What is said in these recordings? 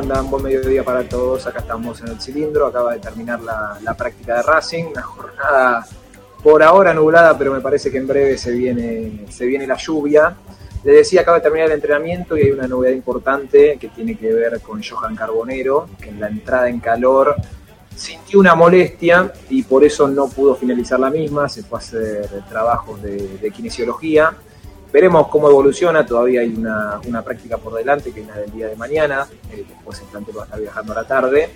andan? Buen mediodía para todos. Acá estamos en el cilindro. Acaba de terminar la, la práctica de Racing. Una jornada por ahora nublada, pero me parece que en breve se viene, se viene la lluvia. Les decía, acaba de terminar el entrenamiento y hay una novedad importante que tiene que ver con Johan Carbonero, que en la entrada en calor sintió una molestia y por eso no pudo finalizar la misma. Se fue a hacer trabajos de, de kinesiología. Veremos cómo evoluciona, todavía hay una, una, práctica por delante, que es la del día de mañana, eh, después el plantel va a estar viajando a la tarde.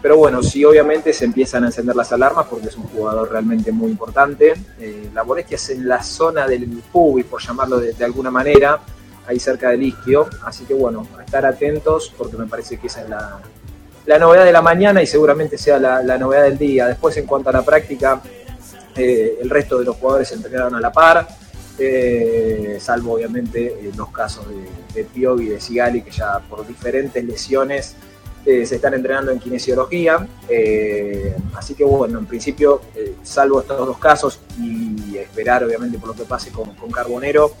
Pero bueno, sí obviamente se empiezan a encender las alarmas porque es un jugador realmente muy importante. Eh, la molestia es en la zona del pubis, por llamarlo de, de, alguna manera, ahí cerca del isquio. Así que bueno, a estar atentos porque me parece que esa es la, la novedad de la mañana y seguramente sea la, la, novedad del día. Después en cuanto a la práctica, eh, el resto de los jugadores se entrenaron a la par eh, salvo obviamente eh, los casos de, de Piovi y de Sigali, que ya por diferentes lesiones eh, se están entrenando en kinesiología. Eh, así que bueno, en principio, salvo estos dos casos y esperar obviamente por lo que pase con, con Carbonero,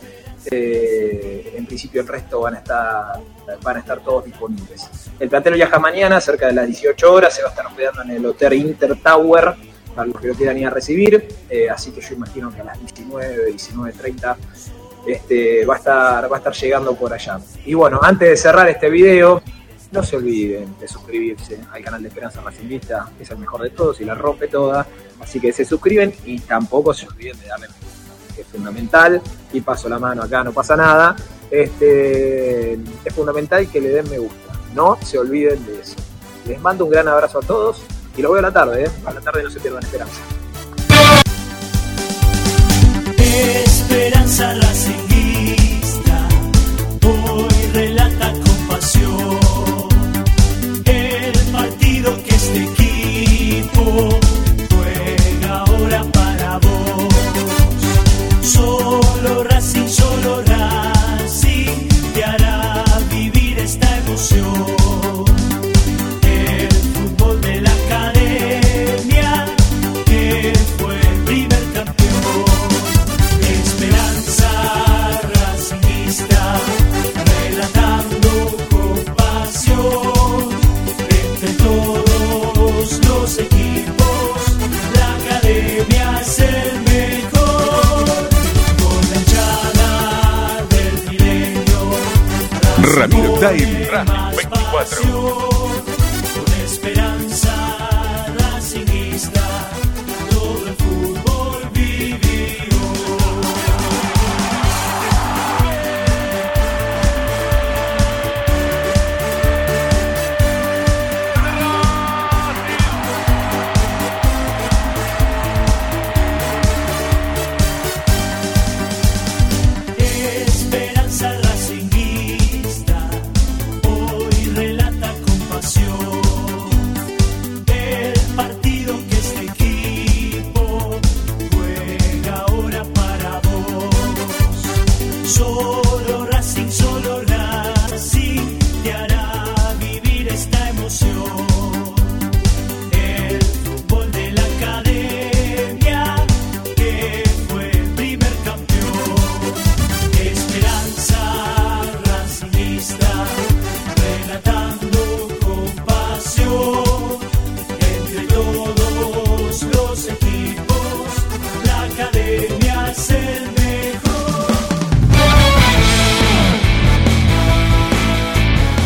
en principio el resto van a estar van a estar todos disponibles. El plantel viaja mañana, cerca de las 18 horas, se va a estar hospedando en el Hotel Inter Tower, para los que lo quieran ir a recibir. Eh, así que yo imagino que a las 19, 19.30 este, va, a estar, va a estar llegando por allá. Y bueno, antes de cerrar este video, no se olviden de suscribirse al canal de Esperanza Racingista, es el mejor de todos y la rompe toda. Así que se suscriben y tampoco se olviden de darle que es fundamental. Y paso la mano acá, no pasa nada. Este, es fundamental que le den me gusta. No se olviden de eso. Les mando un gran abrazo a todos y lo veo a la tarde, ¿eh? A la tarde no se pierdan esperanza. Esperanza Racingista, hoy relata con pasión el partido que este equipo juega ahora para vos. Solo Racing, solo Racing Ramiro Time Radio 24.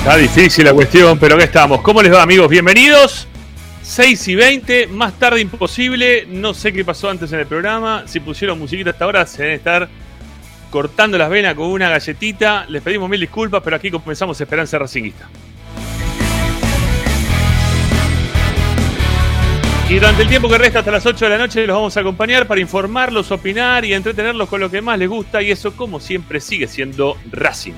Está difícil la cuestión, pero acá estamos. ¿Cómo les va, amigos? Bienvenidos. 6 y 20, más tarde imposible. No sé qué pasó antes en el programa. Si pusieron musiquita hasta ahora, se deben estar cortando las venas con una galletita. Les pedimos mil disculpas, pero aquí comenzamos Esperanza Racinguista. Y durante el tiempo que resta hasta las 8 de la noche los vamos a acompañar para informarlos, opinar y entretenerlos con lo que más les gusta. Y eso, como siempre, sigue siendo Racing.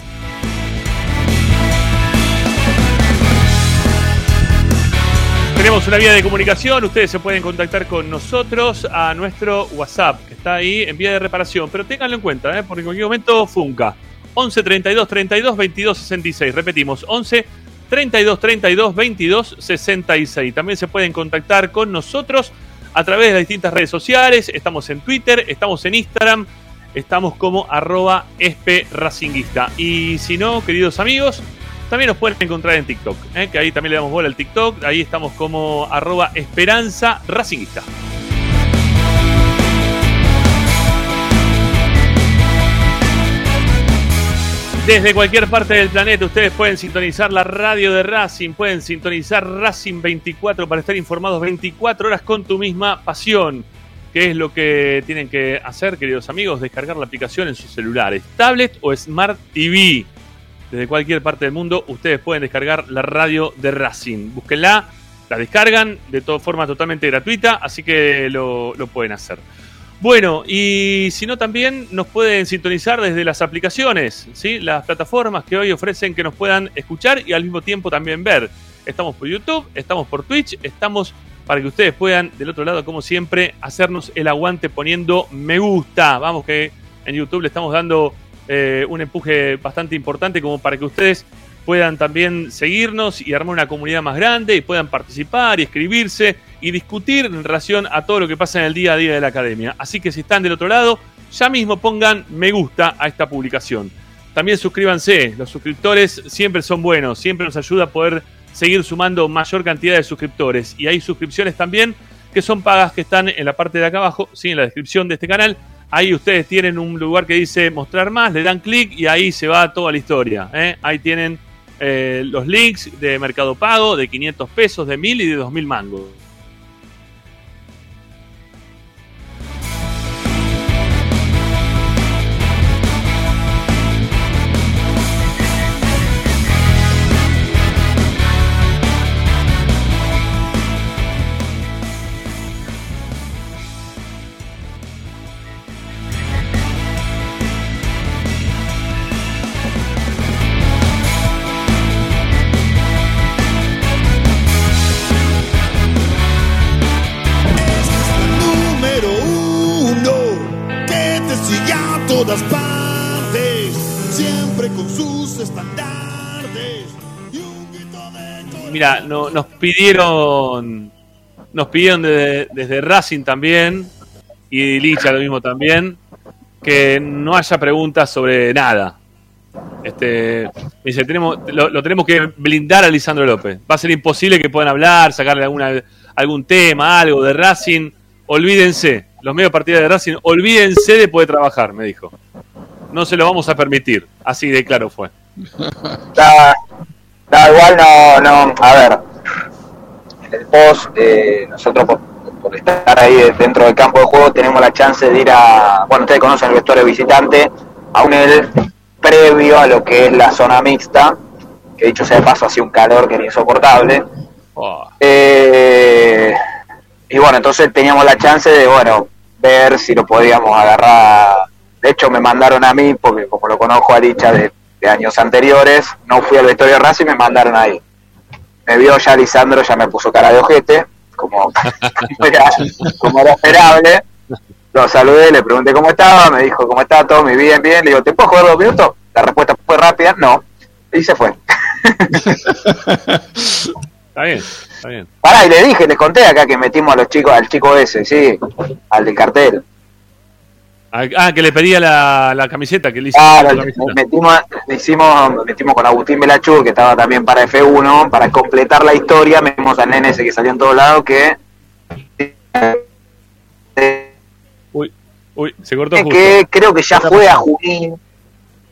Tenemos una vía de comunicación, ustedes se pueden contactar con nosotros a nuestro WhatsApp, que está ahí en vía de reparación, pero ténganlo en cuenta, ¿eh? porque en cualquier momento funca. 11 32 32 22 66, repetimos, 11 32 32 22 66. También se pueden contactar con nosotros a través de las distintas redes sociales, estamos en Twitter, estamos en Instagram, estamos como arroba espe racinguista. Y si no, queridos amigos, También nos pueden encontrar en TikTok, ¿eh? que ahí también le damos bola al TikTok. Ahí estamos como arroba esperanza racingista. Desde cualquier parte del planeta ustedes pueden sintonizar la radio de Racing, pueden sintonizar Racing 24 para estar informados 24 horas con tu misma pasión. ¿Qué es lo que tienen que hacer, queridos amigos? Descargar la aplicación en sus celulares, tablet o Smart TV. Desde cualquier parte del mundo ustedes pueden descargar la radio de Racing. Búsquenla, la descargan de todas forma totalmente gratuita, así que lo, lo pueden hacer. Bueno, y si no también nos pueden sintonizar desde las aplicaciones, ¿sí? las plataformas que hoy ofrecen que nos puedan escuchar y al mismo tiempo también ver. Estamos por YouTube, estamos por Twitch, estamos para que ustedes puedan, del otro lado, como siempre, hacernos el aguante poniendo me gusta. Vamos que en YouTube le estamos dando eh, un empuje bastante importante como para que ustedes puedan también seguirnos y armar una comunidad más grande y puedan participar y escribirse y discutir en relación a todo lo que pasa en el día a día de la academia. Así que si están del otro lado, ya mismo pongan me gusta a esta publicación. También suscríbanse, los suscriptores siempre son buenos, siempre nos ayuda a poder seguir sumando mayor cantidad de suscriptores. Y hay suscripciones también que son pagas que están en la parte de acá abajo, ¿sí? en la descripción de este canal. Ahí ustedes tienen un lugar que dice mostrar más, le dan clic y ahí se va toda la historia. ¿eh? Ahí tienen eh, los links de Mercado Pago de 500 pesos, de 1000 y de 2000 mangos. Mira, no- nos pidieron, nos pidieron desde, Racing también y Licha lo mismo también, que no haya preguntas sobre nada. Este, dice, tenemos, lo, lo tenemos que blindar a Lisandro López. Va a ser imposible que puedan hablar, sacarle algún tema, algo de Racing. Olvídense, los medios partidarios de Racing, olvídense de poder trabajar, me dijo. No se lo vamos a permitir. Así de claro fue. Da, da igual, no, no, a ver, en el post, eh, nosotros por, por estar ahí dentro del campo de juego tenemos la chance de ir a, bueno, ustedes conocen el vestuario visitante, a un el previo a lo que es la zona mixta, que dicho sea de paso hacía un calor que era insoportable. Oh, Eh, y bueno, entonces teníamos la chance de, bueno, ver si lo podíamos agarrar. De hecho, me mandaron a mí, porque como lo conozco a Licha de, de años anteriores, no fui al vestuario Racing y me mandaron ahí. Me vio ya Lisandro, ya me puso cara de ojete, como, como, era, como era esperable. Lo saludé, le pregunté cómo estaba, me dijo cómo está todo, muy bien, bien. Le digo, ¿te puedo jugar dos minutos? La respuesta fue rápida, no. Y se fue. está bien, está bien. Pará, y le dije, les conté acá que metimos a los chicos, al chico ese, sí, al del cartel. Ah, que le pedía la, la camiseta, que le hizo Claro, la metimos, hicimos, metimos con Agustín Belachur, que estaba también para F1, para completar la historia, metimos al nene ese que salió en todos lados, que, Uy, uy, se cortó justo. que creo que ya fue a Junín.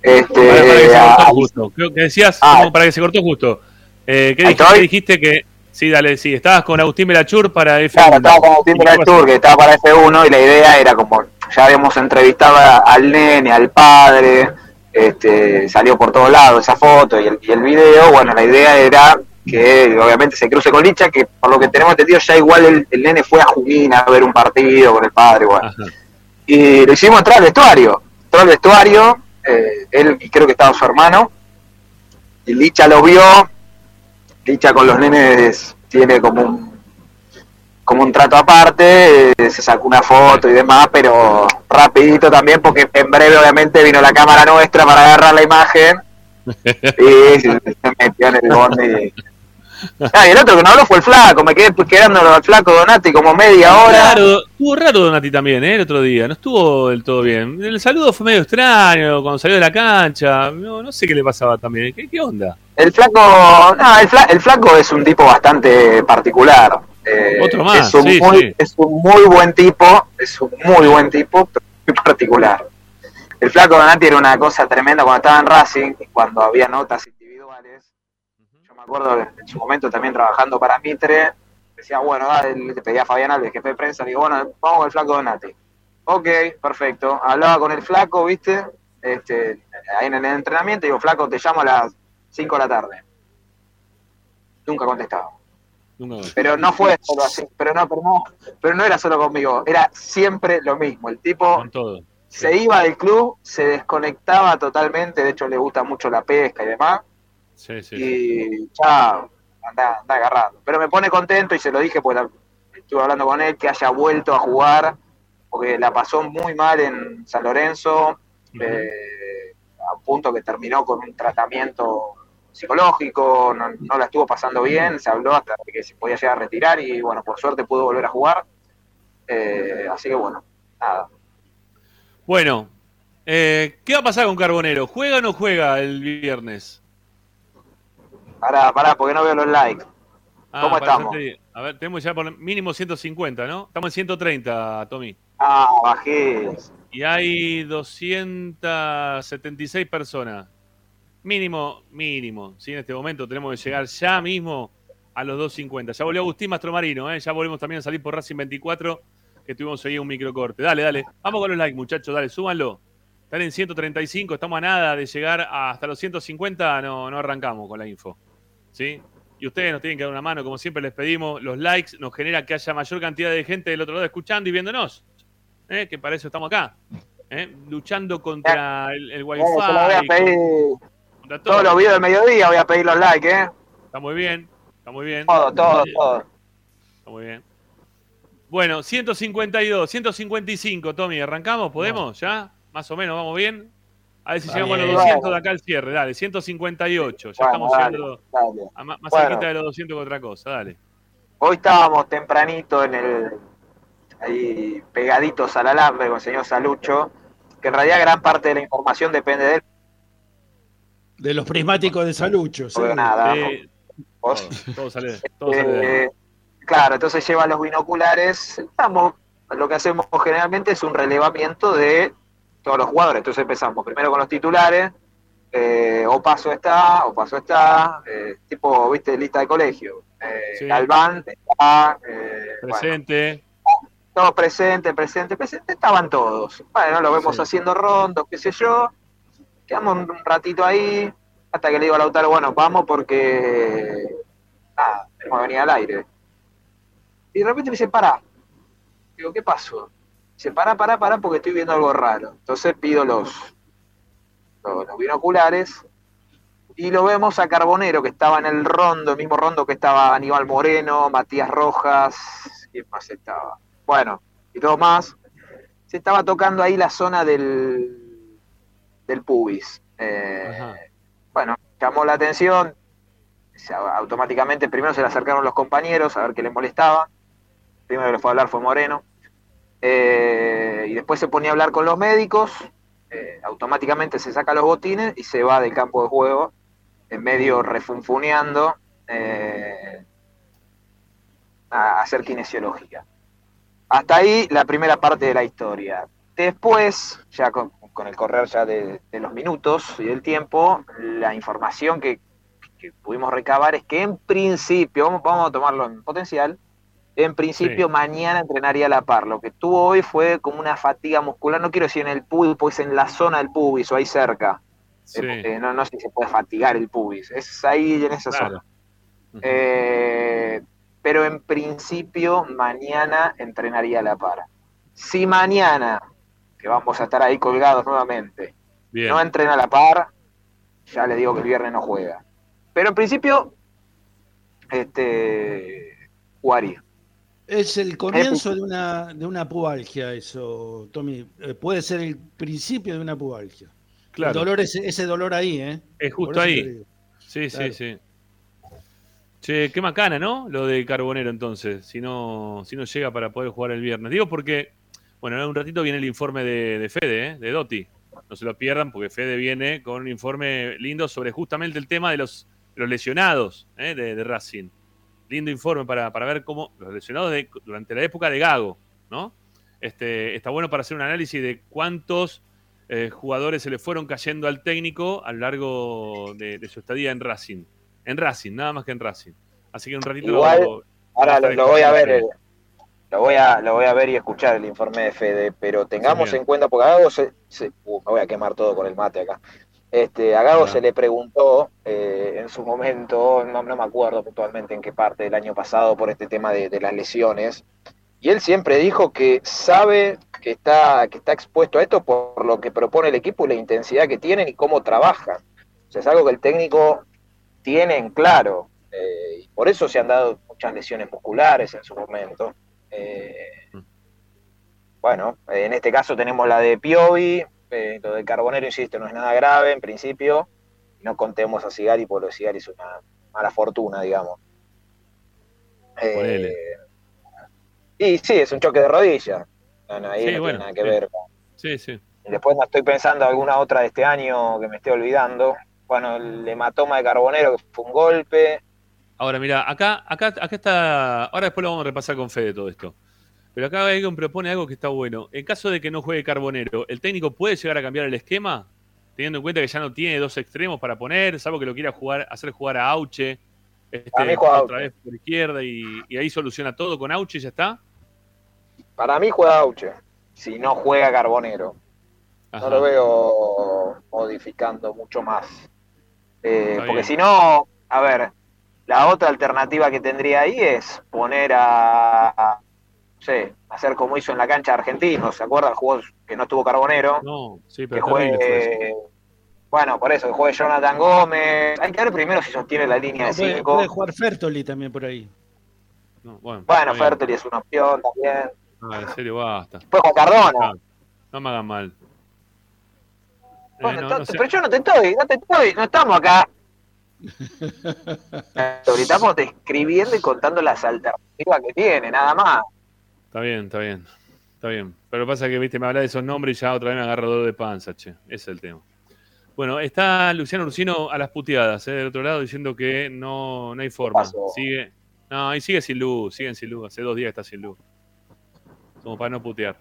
Este, Para, para que se a- cortó justo. Creo que decías, Ah. como para que se cortó justo. Eh, ¿qué, dijiste, qué dijiste que.? Sí, dale, sí. Estabas con Agustín Belachur para F1. Claro, estaba con Agustín. Belachur, que estaba para F1, y la idea era como, ya habíamos entrevistado a- al nene, al padre, este, salió por todos lados esa foto y el, y el video, bueno, la idea era que obviamente se cruce con Licha, que por lo que tenemos entendido ya igual el, el nene fue a Junín a ver un partido con el padre, bueno. Ajá. Y lo hicimos entrar al vestuario, entró al vestuario, eh, él y creo que estaba su hermano, y Licha lo vio, Licha con los nenes tiene como un como un trato aparte, eh, se sacó una foto y demás, pero rapidito también porque en breve obviamente vino la cámara nuestra para agarrar la imagen y se, metió en el bondi. Ah, y el otro que no habló fue el flaco, me quedé quedando al flaco Donati como media hora. Raro, estuvo raro Donati también, ¿eh? El otro día. No estuvo del todo bien. El saludo fue medio extraño cuando salió de la cancha. No, no sé qué le pasaba también. ¿Qué, qué onda? El flaco, no, el, fla- el flaco es un tipo bastante particular. Eh, Otro más, es un, sí, muy, sí. es un muy buen tipo, es un muy buen tipo, pero muy particular. El flaco Donati era una cosa tremenda cuando estaba en Racing, cuando había notas individuales. Yo me acuerdo en su momento también trabajando para Mitre, decía, bueno, dale, le pedía a Fabián Alves, jefe de prensa, le digo, bueno, vamos con el flaco Donati. Ok, perfecto. Hablaba con el flaco, ¿viste? Este, ahí en el entrenamiento, digo, flaco, te llamo a las 5 de la tarde. Nunca contestaba. Pero no fue solo así, pero no, pero no, pero no era solo conmigo, era siempre lo mismo. El tipo Con todo. se iba del club, se desconectaba totalmente, de hecho le gusta mucho la pesca y demás, Sí, sí. y chao, anda, anda agarrando. Pero me pone contento y se lo dije, pues la- estuve hablando con él, que haya vuelto a jugar, porque la pasó muy mal en San Lorenzo, eh, a un punto que terminó con un tratamiento psicológico, no, no la estuvo pasando bien, se habló hasta de que se podía llegar a retirar y bueno, por suerte pudo volver a jugar. Eh, así que bueno, nada. Bueno, eh, ¿qué va a pasar con Carbonero? ¿Juega o no juega el viernes? Pará, pará, porque no veo los likes. ¿Cómo para estamos? A ver, tenemos ya por mínimo 150, ¿no? Estamos en 130, Tommy. Ah, bajé. Y hay 276 personas. Mínimo, mínimo. Sí, en este momento tenemos que llegar ya mismo a los 250. Ya volvió Agustín Mastromarino, ¿eh? ya volvemos también a salir por Racing 24, que tuvimos ahí un microcorte. Dale, dale. Vamos con los likes, muchachos, dale, súbanlo. Están en 135, estamos a nada de llegar hasta los 150, no, no arrancamos con la info. ¿Sí? Y ustedes nos tienen que dar una mano, como siempre les pedimos. Los likes nos genera que haya mayor cantidad de gente del otro lado escuchando y viéndonos. ¿eh? Que para eso estamos acá. ¿eh? Luchando contra el, el wifi. Eh, lo voy a pedir. Todo. Todos los videos del mediodía voy a pedir los likes, ¿eh? Está muy bien. Está muy bien. Todo, todo, todo. Está muy bien. Bueno, 152, 155, Tommy. ¿Arrancamos? ¿Podemos? ¿Ya? Más o menos, ¿vamos bien? A ver si Está llegamos a los bien. 200 de acá al cierre. Dale, 158. Ya Bueno, estamos dale, llegando dale. a más, más Bueno. cerquita de los 200 que otra cosa. Dale. Hoy estábamos tempranito en el. ahí pegaditos al alambre con el señor Salucho, que en realidad gran parte de la información depende de él. De los prismáticos de Salucho. sí. Porque nada, todo, todo sale, todo sale de ahí. Eh, claro, entonces lleva los binoculares. Estamos, lo que hacemos generalmente es un relevamiento de todos los jugadores. Entonces empezamos primero con los titulares. Eh, o paso está, o paso está, eh, tipo, viste, lista de colegio. Eh, Sí. Galván está, eh, bueno, Presente. todo presente, presente, presente, estaban todos. Bueno, lo vemos Sí. haciendo rondos, qué sé yo. Quedamos un ratito ahí, hasta que le digo a Lautaro, bueno, vamos porque nada, tenemos que venir al aire. Y de repente me dice, pará. Digo, ¿qué pasó? Dice, pará, pará, pará, porque estoy viendo algo raro. Entonces pido los, los, binoculares y lo vemos a Carbonero, que estaba en el rondo, el mismo rondo que estaba Aníbal Moreno, Matías Rojas, ¿quién más estaba? Bueno, y dos más. Se estaba tocando ahí la zona del, del pubis. Eh, bueno, llamó la atención. Se- automáticamente primero se le acercaron los compañeros a ver qué les molestaba. Primero que le fue a hablar fue Moreno. Eh, y después se ponía a hablar con los médicos. Eh, automáticamente se saca los botines y se va del campo de juego, en medio refunfuneando, a hacer kinesiología. Hasta ahí la primera parte de la historia. Después, ya con, con el correr ya de, de los minutos y del tiempo, la información que, que pudimos recabar es que en principio, vamos, vamos a tomarlo en potencial, en principio Sí. mañana entrenaría a la par. Lo que tuvo hoy fue como una fatiga muscular, no quiero decir en el pubis, pues en la zona del pubis o ahí cerca. Sí. Eh, no, no sé si se puede fatigar el pubis, es ahí en esa Claro. zona. Eh, pero en principio mañana entrenaría a la par. Si mañana, que vamos a estar ahí colgados nuevamente, Bien. no entrena a la par, ya le digo que el viernes no juega. Pero en principio, este, jugaría. Es el comienzo de una, de una pubalgia, eso, Tommy. Eh, puede ser el principio de una pubalgia. Claro. El dolor, ese, ese dolor ahí, ¿eh? Es justo ahí. Sí, sí, sí. Che, qué macana, ¿no? Lo de Carbonero entonces, si no, si no llega para poder jugar el viernes. Digo porque, bueno, en un ratito viene el informe de, de Fede, ¿eh? de Dotti. No se lo pierdan porque Fede viene con un informe lindo sobre justamente el tema de los los lesionados ¿eh? de, de Racing. Lindo informe para, para ver cómo los lesionados de- durante la época de Gago, ¿no? Este, está bueno para hacer un análisis de cuántos eh, jugadores se le fueron cayendo al técnico a lo largo de, de su estadía en Racing. En Racing, nada más que en Racing. Así que un ratito Igual, lo- Ahora lo, voy a ver. Lo voy a, lo voy a ver y escuchar el informe de Fede, pero tengamos Sí, en cuenta, porque a Gago se, se- uh, me voy a quemar todo con el mate acá. Este, a Gago Ah. se le preguntó eh, en su momento, no, no me acuerdo puntualmente en qué parte del año pasado, por este tema de, de las lesiones, y él siempre dijo que sabe que está, que está expuesto a esto por lo que propone el equipo y la intensidad que tienen y cómo trabajan. O sea, es algo que el técnico tiene en claro. eh, y por eso se han dado muchas lesiones musculares en su momento. Eh, bueno, eh, en este caso tenemos la de Piovi, eh, lo de Carbonero, insisto, no es nada grave en principio. No contemos a Sigari, porque lo de Sigari es una mala fortuna, digamos. Eh, y sí, es un choque de rodilla. No, no, ahí Sí, no bueno, tiene nada que sí. ver. Sí, sí. Y Después no estoy pensando alguna otra de este año que me esté olvidando. Bueno, el hematoma de Carbonero, que fue un golpe. Ahora, mira, acá, acá, acá está. Ahora después lo vamos a repasar con Fede todo esto. Pero acá alguien propone algo que está bueno. En caso de que no juegue Carbonero, ¿el técnico puede llegar a cambiar el esquema? Teniendo en cuenta que ya no tiene dos extremos para poner, salvo que lo quiera jugar, hacer jugar a Auche. Este, otra Auche. vez por izquierda y, y ahí soluciona todo con Auche y ya está. Para mí juega Auche, si no juega Carbonero. Ajá. No lo veo modificando mucho más. Eh, porque si no, a ver, la otra alternativa que tendría ahí es poner a, a- no sé, hacer como hizo en la cancha argentino. ¿Se acuerdan? Jugó que no estuvo Carbonero. No, sí, que pero eso. juegue. Bueno, por eso, que juegue Jonathan Gómez. Hay que ver primero si sostiene la línea de No, puede, 5. puede jugar Fertoli también por ahí. No, bueno. Fertoli es una opción también. No, en serio, basta. Después con Cardona. No, me hagan mal. Eh, Bueno, no, pero yo no te estoy, no te estoy, no estamos acá. Ahorita estamos describiendo y contando las alternativas que tiene, nada más. Está bien, está bien. Está bien. Pero pasa que, viste, me habla de esos nombres y ya otra vez me agarra dolor de panza, che. Ese es el tema. Bueno, está Luciano Ursino a las puteadas, ¿eh? del otro lado, diciendo que no, no hay forma. Sigue. No, y sigue sin luz, siguen sin luz. Hace dos días está sin luz. Como para no putear.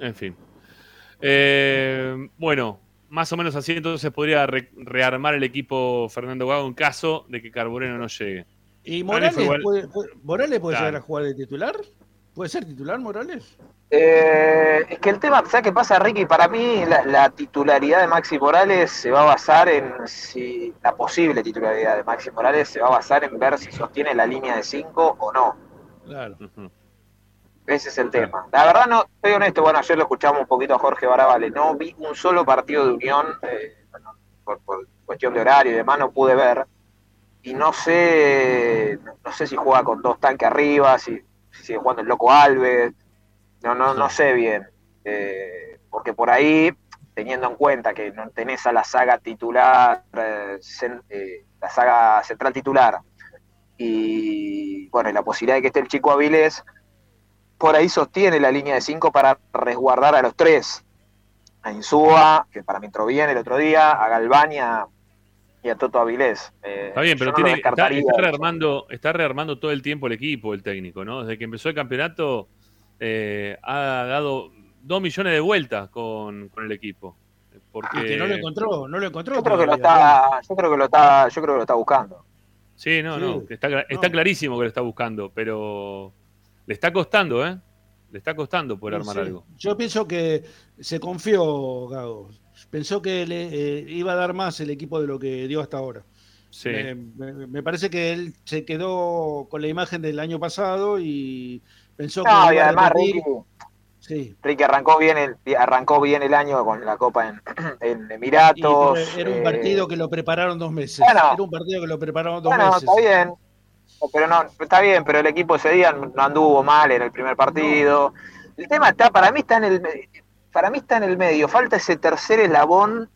En fin. Eh, bueno, más o menos así entonces podría re- rearmar el equipo Fernando Gago en caso de que Carbonero no llegue. ¿Y Morales igual- puede, puede- Morales puede Claro. llegar a jugar de titular? ¿Puede ser titular Morales? Eh, es que el tema, ¿sabes qué pasa, Ricky? Para mí la, la titularidad de Maxi Morales se va a basar en si la posible titularidad de Maxi Morales se va a basar en ver si sostiene la línea de 5 o no. Claro. Ese es el tema. La verdad, no, estoy honesto, bueno, ayer lo escuchamos un poquito a Jorge Baravale, no vi un solo partido de Unión, eh, bueno, por, por cuestión de horario y demás, no pude ver. Y no sé, no sé si juega con dos tanques arriba, si, si sigue jugando el Loco Alves, no, no, no sé bien. Eh, porque por ahí, teniendo en cuenta que no tenés a la saga titular, eh, eh, la saga central titular, y bueno, y la posibilidad de que esté el chico Avilés, por ahí sostiene la línea de 5 para resguardar a los tres. A Insúa, que para mí entró bien el otro día, a Galván y a, Toto Avilés. Eh, Está bien, pero no tiene, está, está rearmando, está rearmando todo el tiempo el equipo, el técnico, ¿no? Desde que empezó el campeonato eh, ha dado dos millones de vueltas con, con el equipo. Porque, Y que no lo encontró, no lo encontró. Yo creo que lo está, yo creo que lo está, yo creo que lo está buscando. Sí, no, Sí. no, está, está No. clarísimo que lo está buscando, pero le está costando, ¿eh? Le está costando poder armar Sí. algo. Yo pienso que se confió Gago. Pensó que le eh, iba a dar más el equipo de lo que dio hasta ahora. Sí. Me, me- me parece que él se quedó con la imagen del año pasado y pensó que No, y iba a además. Ricky, Sí. Ricky arrancó bien el, arrancó bien el año con la Copa en, en Y, Emiratos. era un eh, partido que lo prepararon dos meses. Bueno. era un partido que lo prepararon dos Bueno, meses. está bien. Pero no, está bien, pero el equipo ese día no anduvo mal en el primer partido. El tema está, para mí está en el para mí está en el medio. Falta ese tercer eslabón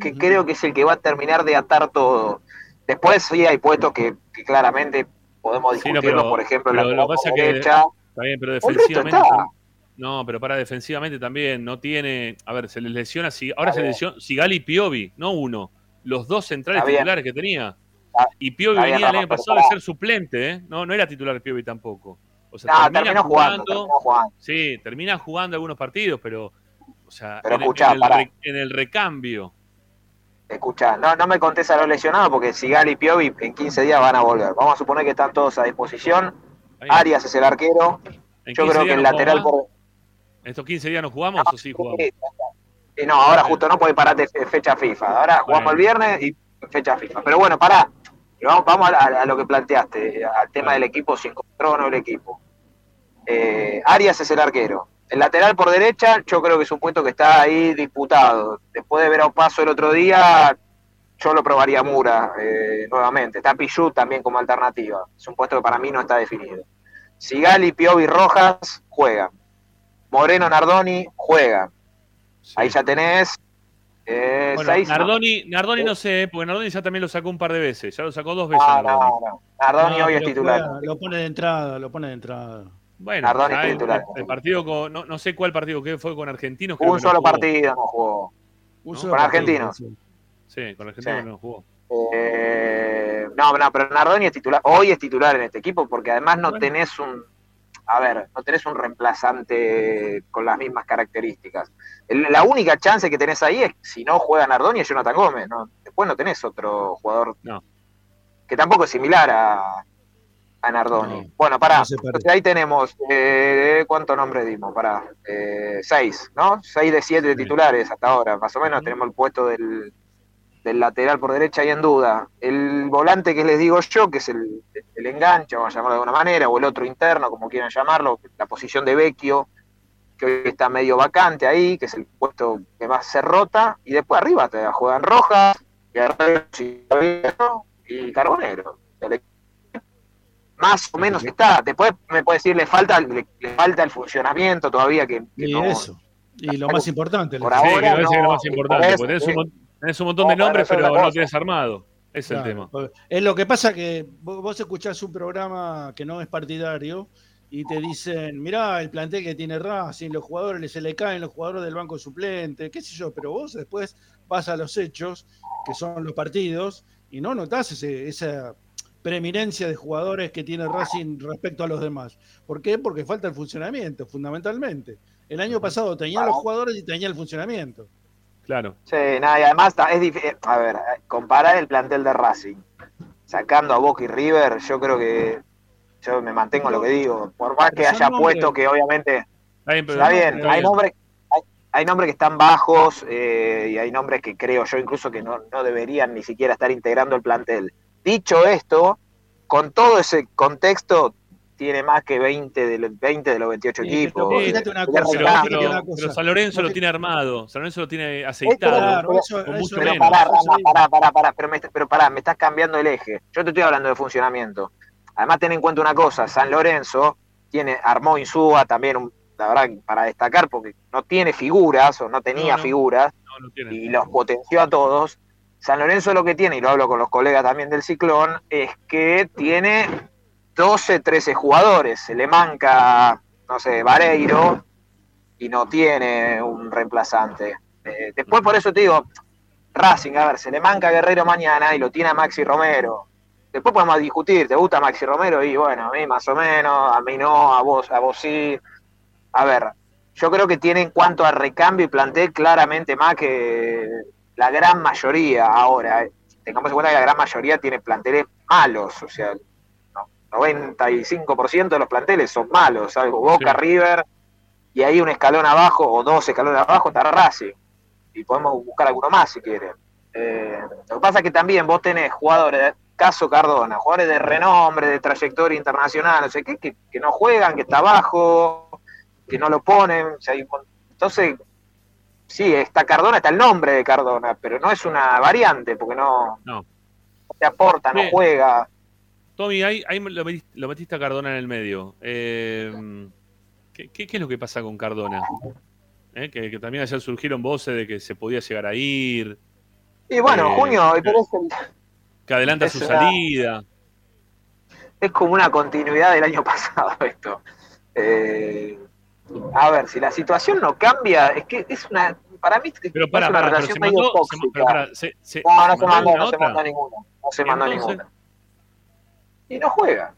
que creo que es el que va a terminar de atar todo. Después sí hay puestos que, que claramente podemos Sí, no, discutirlo, pero- por ejemplo, pero la lo pasa que- derecha. Está bien, pero defensivamente. No, pero para defensivamente también no tiene. A ver, se les lesiona. Si, ahora se lesiona Sigali y Piovi, no uno. Los dos centrales titulares que tenía. Ah, Y Piovi venía el año pasado de ser suplente, ¿eh? No, no era titular Piovi tampoco. O sea, No, termina terminó jugando, jugando, sí, termina jugando algunos partidos, pero, o sea, Pero en, escuchá, en el, en recambio. Escuchá, no, no me contés a los lesionados porque Sigal y Piovi en 15 días van a volver. Vamos a suponer que están todos a disposición. Ahí. Arias es el arquero. ¿En Yo 15 creo que el no lateral por. ¿Estos 15 días no jugamos o sí jugamos? Eh, no, ahora justo no puede pararte fe- fecha FIFA. Ahora jugamos Bueno. el viernes y fecha FIFA. Pero bueno, pará. Y Vamos, vamos a, a- a lo que planteaste, al tema del equipo, si encontró o no el equipo. Eh, Arias es el arquero. El lateral por derecha, yo creo que es un puesto que está ahí disputado. Después de ver a Opaso el otro día, yo lo probaría Mura eh, nuevamente. Está Pichut también como alternativa. Es un puesto que para mí no está definido. Sigali, Piovi, Rojas juegan. Moreno, Nardoni juegan. Sí. Ahí ya tenés eh, Bueno, seis. ¿no? Nardoni, Nardoni no sé, porque Nardoni ya también lo sacó un par de veces. Ya lo sacó dos veces. Nardoni. no, no. Nardoni No, hoy es titular. juega, lo pone de entrada, lo pone de entrada. Bueno, Nardoni es el, titular. el partido con. No, no sé cuál partido que fue con Argentinos. creo Un que solo partido no jugó. Un ¿No? solo Con partido, Argentinos. sí. Sí, con Argentinos Sí. no jugó. Eh, no, no, pero Nardoni es titular. Hoy es titular en este equipo porque además no Bueno. tenés un. A ver, no tenés un reemplazante con las mismas características. La única chance que tenés ahí es si no juega Nardoni es Jonathan Gómez. ¿no? Después no tenés otro jugador No. que tampoco es similar a, a Nardoni. No. bueno, pará. Entonces ahí tenemos, eh, ¿cuántos nombres dimos? Pará. Eh, seis, ¿no? Seis de siete Sí. titulares hasta ahora. Más o menos tenemos el puesto del, del lateral por derecha ahí en duda. El volante que les digo yo, que es el, el enganche, vamos a llamarlo de alguna manera, o el otro interno, como quieran llamarlo, la posición de Vecchio, que hoy está medio vacante ahí, que es el puesto que más se rota, y después arriba te juegan Rojas, Guerrero y Carbonero. Más o menos está. Después me puede decir, le falta, le, le falta el funcionamiento todavía que, que Y no- eso. Y lo más importante, Por ahora lo más importante. por eso, tenés un montón de No, nombres, pero no tienes armado. Es el tema. Es lo que pasa que vos, vos escuchás un programa que no es partidario y te dicen, mirá, el plantel que tiene Racing, los jugadores se le caen los jugadores del banco suplente, qué sé yo, pero vos después vas a los hechos, que son los partidos, y no notás ese- esa preeminencia de jugadores que tiene Racing respecto a los demás. ¿Por qué? Porque falta el funcionamiento, fundamentalmente. El año pasado tenía los jugadores y tenía el funcionamiento. Claro. Sí, nada, y además es difícil. A ver, comparar el plantel de Racing, sacando a Boca y River, yo creo que yo me mantengo en lo que digo. Por más que haya nombres. puesto que obviamente Está bien, pero está bien, está hay nombres, hay, hay nombres que están bajos eh, y hay nombres que creo yo incluso que no, no deberían ni siquiera estar integrando el plantel. Dicho esto, con todo ese contexto, tiene más que 20 de los, 20 de los 28 Sí, equipos. pero fíjate una cosa, Pero, recambio. pero- fíjate una cosa. pero San Lorenzo lo tiene armado. San Lorenzo lo tiene aceitado. Claro, eso- con eso- mucho Pero menos. pará, pará, pará, pará, pero, me, pero pará, me estás cambiando el eje. Yo te estoy hablando de funcionamiento. Además, ten en cuenta una cosa, San Lorenzo tiene, armó Insúa también, un- la verdad, para destacar, porque no tiene figuras, o no tenía No, no. figuras, No, no tiene. y los potenció a todos. San Lorenzo lo que tiene, y lo hablo con los colegas también del Ciclón, es que tiene 12, 13 jugadores. Se le manca, no sé, Vareiro, y no tiene un reemplazante. Eh, después, por eso te digo, Racing, a ver, se le manca Guerrero mañana y lo tiene a Maxi Romero. Después podemos discutir, ¿te gusta Maxi Romero? Y bueno, a mí más o menos, a mí no, a vos, a vos sí. A ver, yo creo que tiene en cuanto a recambio y plantel claramente más que la gran mayoría ahora. eh. Tengamos en cuenta que la gran mayoría tiene planteles malos, o sea, 95% de los planteles son malos, salvo Boca, Sí. River, y ahí un escalón abajo o dos escalones abajo está Racing. Y podemos buscar alguno más si quieren. Eh, lo que pasa es que también vos tenés jugadores, de- caso Cardona, jugadores de renombre, de trayectoria internacional, no sé qué, que, que no juegan, que está abajo, que no lo ponen. o sea, entonces, sí, está Cardona, está el nombre de Cardona, pero no es una variante, porque no, No. no te aporta, no juega. Tommy, ahí, ahí lo, metiste, lo metiste a Cardona en el medio. Eh, ¿qué, qué, qué es lo que pasa con Cardona? Eh, Que, que también ayer surgieron voces de que se podía llegar a ir, Y bueno, Eh, junio, pero es, el- que adelanta Es su una- salida. es como una continuidad del año pasado esto. Eh, a ver, si la situación no cambia, es que es una, para mí es Pero una para, pero relación se medio mandó, se, tóxica. pero para, se, se- no, no se se mandó no se mandó ninguna. no se mandó ninguna. Y no juega.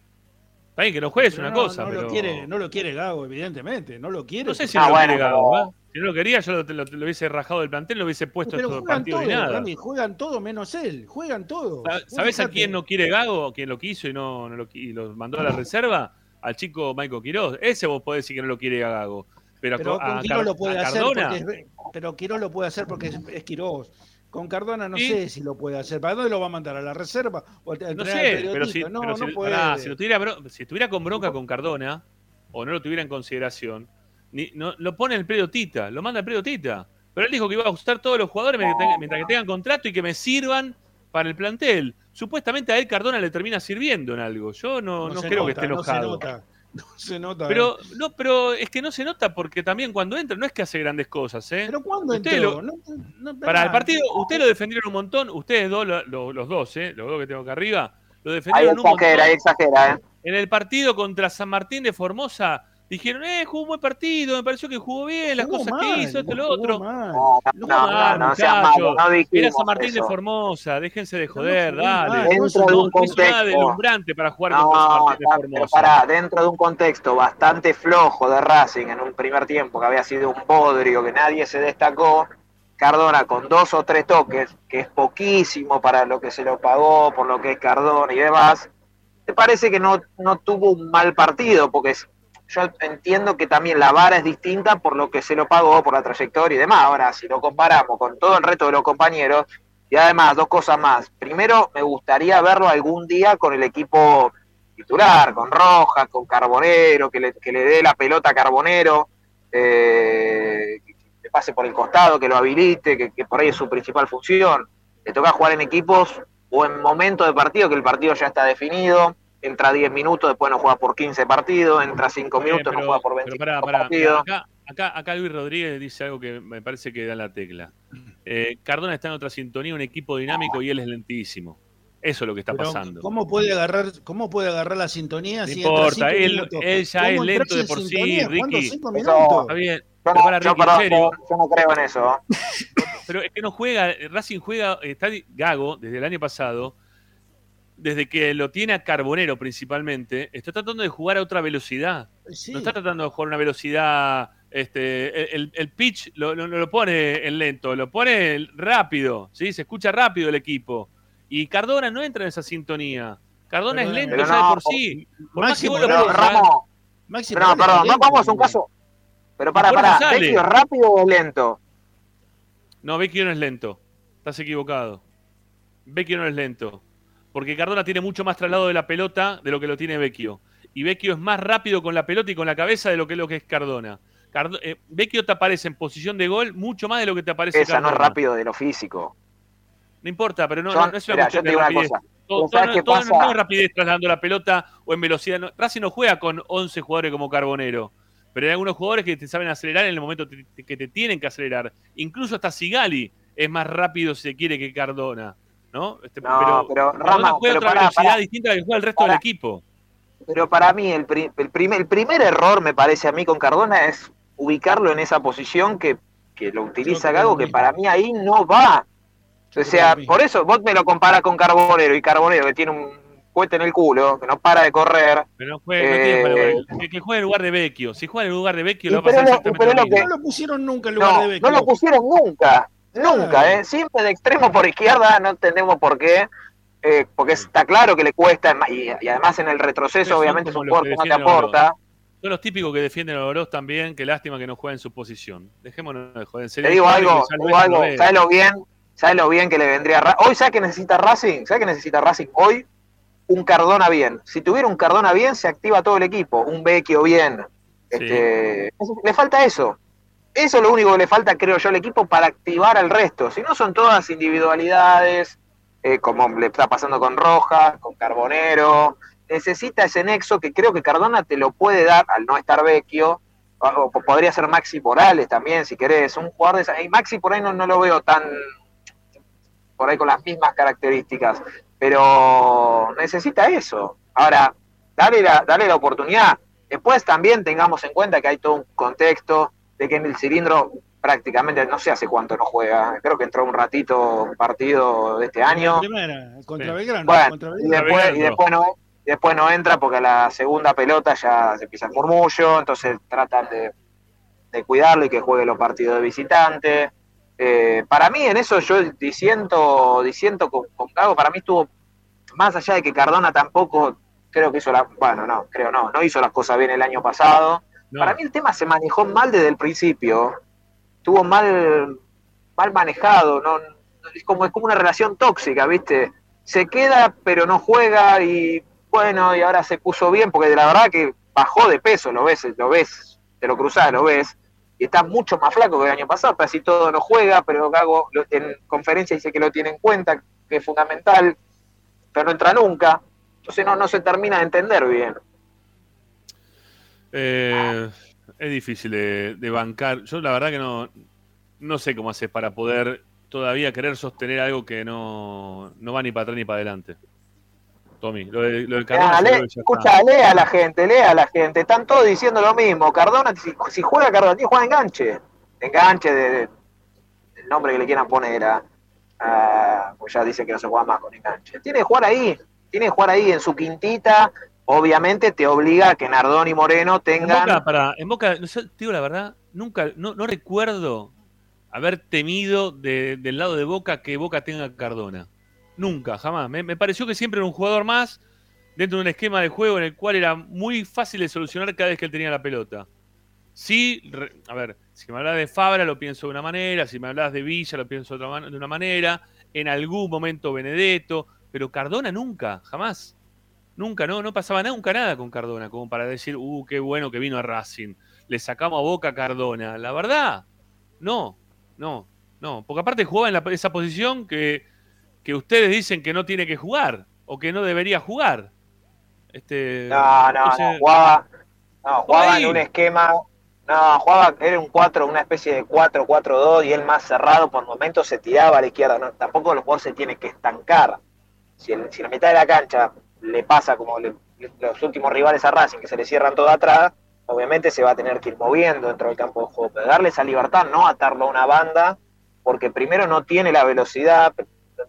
Está bien que no juegue es una no, cosa, no pero... lo quiere, no lo quiere Gago, evidentemente, no lo quiere. No sé si Ah, no lo bueno, quiere Gago, ¿eh? Si no lo quería, yo lo, lo- lo hubiese rajado del plantel, lo hubiese puesto pero estos juegan partidos todo, y nada. Rami, juegan todo menos él, juegan todo. ¿Sabés a quién no quiere Gago? ¿Quién lo quiso y no, no lo, y lo mandó a la reserva? Al chico Michael Quiroz. Ese vos podés decir que no lo quiere a Gago. Pero, a Pero a, con Quiroz lo puede hacer porque es, pero Quiroz lo puede hacer porque es, es Quiroz. Con Cardona no sé si lo puede hacer. ¿Para dónde lo va a mandar? ¿A la reserva? ¿O a No al sé, pero periodista? si, no, pero si- puede. pará, si lo tuviera bro- si estuviera con bronca con Cardona, o no lo tuviera en consideración, ni- no, lo pone el predio Tita, lo manda al predio Tita. Pero él dijo que iba a usar todos los jugadores mientras que tengan- mientras que tengan contrato y que me sirvan para el plantel. Supuestamente a él Cardona le termina sirviendo en algo. Yo no, no creo que esté No se enojado. nota. No se nota. Pero, no, pero es que no se nota porque también cuando entra no es que hace grandes cosas, ¿eh? ¿Pero cuándo Ustedes entró? lo- No- no- Para el partido, ustedes lo defendieron un montón, ustedes dos, lo- lo- los dos, ¿eh? Los dos que tengo acá arriba, lo Ahí defendieron un montón. ahí exagera, ¿eh? En el partido contra San Martín de Formosa, dijeron, eh, jugó un buen partido, me pareció que jugó bien, las Jugó cosas mal, que hizo, esto, lo otro. mal. No, No, no, no, muchachos. malo, no Era San Martín de eso. Formosa, déjense de joder, dale. Dentro no, de un nada contexto. deslumbrante para jugar contra San No, Martín de Formosa. pará, dentro de un contexto bastante flojo de Racing en un primer tiempo que había sido un bodrio, que nadie se destacó, Cardona con dos o tres toques, que es poquísimo para lo que se lo pagó, por lo que es Cardona y demás, te parece que no, no tuvo un mal partido, porque es- yo entiendo que también la vara es distinta por lo que se lo pagó, por la trayectoria y demás. Ahora, si lo comparamos con todo el resto de los compañeros, y además, dos cosas más. Primero, me gustaría verlo algún día con el equipo titular, con Rojas, con Carbonero, que le, que le dé la pelota a Carbonero, eh, que le pase por el costado, que lo habilite, que, que por ahí es su principal función. Le toca jugar en equipos o en momentos de partido, que el partido ya está definido, entra 10 minutos, después no juega por 15 partidos, entra 5 Bien, minutos, no juega por 25 pero pará, pará, partidos. Acá, acá, acá Luis Rodríguez dice algo que me parece que da la tecla. Eh, Cardona está en otra sintonía, un equipo dinámico y él es lentísimo. Eso es lo que está Pero, pasando. ¿Cómo puede agarrar, cómo puede agarrar la sintonía No si importa, él- él ya ¿Cómo es lento de por sí, Ricky. Eso-? Está bien. Yo no, para yo, Ricky, perdón, serio, yo no creo en eso. pero es que no juega, Racing juega, está Gago desde el año pasado, desde que lo tiene a Carbonero principalmente, está tratando de jugar a otra velocidad. Sí. No está tratando de jugar a una velocidad, este, el, el pitch lo, lo- lo pone en lento, lo pone rápido, ¿sí? Se escucha rápido el equipo. Y Cardona no entra en esa sintonía. Cardona Pero es lento ya de no, por sí. Por más que Máximo vos lo Pero Maxi pero no, perdón, no pongamos un lento, caso. Pero para, para. ¿Vecchio es rápido o lento? No, Vecchio no es lento. Estás equivocado. Vecchio no es lento. Porque Cardona tiene mucho más traslado de la pelota de lo que lo tiene Vecchio. Y Vecchio es más rápido con la pelota y con la cabeza de lo que, lo que es Cardona. Cardo- eh, Vecchio te aparece en posición de gol mucho más de lo que te aparece Esa no Cardona. es rápido de lo físico. No importa, pero no, Son- no, no es una mirá, cuestión de rapidez. cosa. Todo, no es rapidez trasladando la pelota o en velocidad. No, Racing no juega con 11 jugadores como Carbonero. Pero hay algunos jugadores que te saben acelerar en el momento que te tienen que acelerar. Incluso hasta Sigali es más rápido si se quiere que Cardona. ¿No? Este, No, pero, Cardona Rama, juega pero otra velocidad distinta a la que juega el resto del equipo. Pero para mí el, pri- el, primer, el primer error, me parece a mí con Cardona, es ubicarlo en esa posición que, que lo utiliza Gago, lo que para mí ahí no va. O sea, lo por eso vos me lo comparas con Carbonero y Carbonero que tiene un cohete en el culo, que no para de correr. Pero no juega, no Eh, tiene para jugar. que, juegue en lugar de Vecchio. Si juega en lugar de Vecchio, le va a pasar pero lo- pero lo lo que-. No lo pusieron nunca en lugar No, de Vecchio. no lo pusieron nunca, nunca. ¿eh? Siempre de extremo por izquierda, no entendemos por qué. eh, porque está claro que le cuesta, y, y además en el retroceso obviamente es un que que no te aporta. Son los típicos que defienden a Oroz también. Qué lástima que no juega en su posición. Dejémonos de joder. En serio, Te digo algo, que digo algo. ¿sabes lo bien? ¿Sabes lo bien que le vendría a Ra- Hoy, ¿sabes qué necesita Racing? ¿Sabes qué necesita Racing hoy? Un Cardona bien. Si tuviera un Cardona bien, se activa todo el equipo. Un Vecchio bien. Este, Le falta eso. Eso es lo único que le falta, creo yo, al equipo para activar al resto. Si no, son todas individualidades, eh, como le está pasando con Rojas, con Carbonero. Necesita ese nexo que creo que Cardona te lo puede dar al no estar Vecchio. O, podría ser Maxi Morales también, si querés. Un jugador de esa. Y Maxi por ahí no, no lo veo tan. por ahí con las mismas características. Pero necesita eso. Ahora, dale la, dale la oportunidad. Después también tengamos en cuenta que hay todo un contexto de que en el cilindro prácticamente, no sé hace cuánto no juega, creo que entró un ratito un partido de este año. Primera, contra. Belgrano. Bueno, contra y después, y después no después no entra porque a la segunda pelota ya se empieza el murmullo, entonces tratan de, de cuidarlo y que juegue los partidos de visitante. Eh, para mí en eso yo diciendo, diciendo con, con Gago, para mí estuvo, más allá de que Cardona tampoco creo que hizo la, bueno, no, creo no, no hizo las cosas bien el año pasado. Para mí el tema se manejó mal desde el principio, estuvo mal, mal manejado, no, es como, es como una relación tóxica, ¿viste? Se queda pero no juega y bueno, y ahora se puso bien, porque la verdad que bajó de peso, lo ves, lo ves, te lo cruzás, lo ves, y está mucho más flaco que el año pasado, casi todo no juega, pero Gago en conferencia dice que lo tiene en cuenta, que es fundamental, pero no entra nunca, entonces no, no se termina de entender bien. Eh, es difícil de, de bancar. Yo la verdad que no, no sé cómo haces para poder todavía querer sostener algo que no, no va ni para atrás ni para adelante. Tommy, lo de, lo del Cardona, Ah, lee- escucha, lea a la gente, lea a la gente. Están todos diciendo lo mismo. Cardona, si, si juega Cardona, tiene que jugar enganche. Enganche de, de- el nombre que le quieran poner a, a- pues ya dice que no se juega más con enganche. Tiene que jugar ahí, tiene que jugar ahí en su quintita. Obviamente te obliga a que Nardón y Moreno En tengan. Boca, para, en Boca, no sé, te digo la verdad, nunca, no, no recuerdo haber temido de- del lado de Boca que Boca tenga a Cardona. Nunca, jamás. Me, me pareció que siempre era un jugador más dentro de un esquema de juego en el cual era muy fácil de solucionar cada vez que él tenía la pelota. Sí, re- a ver, si me hablas de Fabra lo pienso de una manera, si me hablas de Villa lo pienso de, otra de una manera, en algún momento Benedetto, pero Cardona nunca, jamás. Nunca, no, no pasaba nunca nada con Cardona, como para decir, uh, qué bueno que vino a Racing. Le sacamos a Boca a Cardona. La verdad, no, no, no. Porque aparte jugaba en la- esa posición que, que ustedes dicen que no tiene que jugar o que no debería jugar. Este, No, no, no, jugaba, no, jugaba en un esquema, no, jugaba, era un 4, una especie de 4-4-2 y él más cerrado, por momentos se tiraba a la izquierda, no, tampoco el jugador se tiene que estancar. Si, el- si la mitad de la cancha le pasa como le- los últimos rivales a Racing, que se le cierran todo atrás, obviamente se va a tener que ir moviendo dentro del campo de juego, pero darle esa libertad, no atarlo a una banda, porque primero no tiene la velocidad,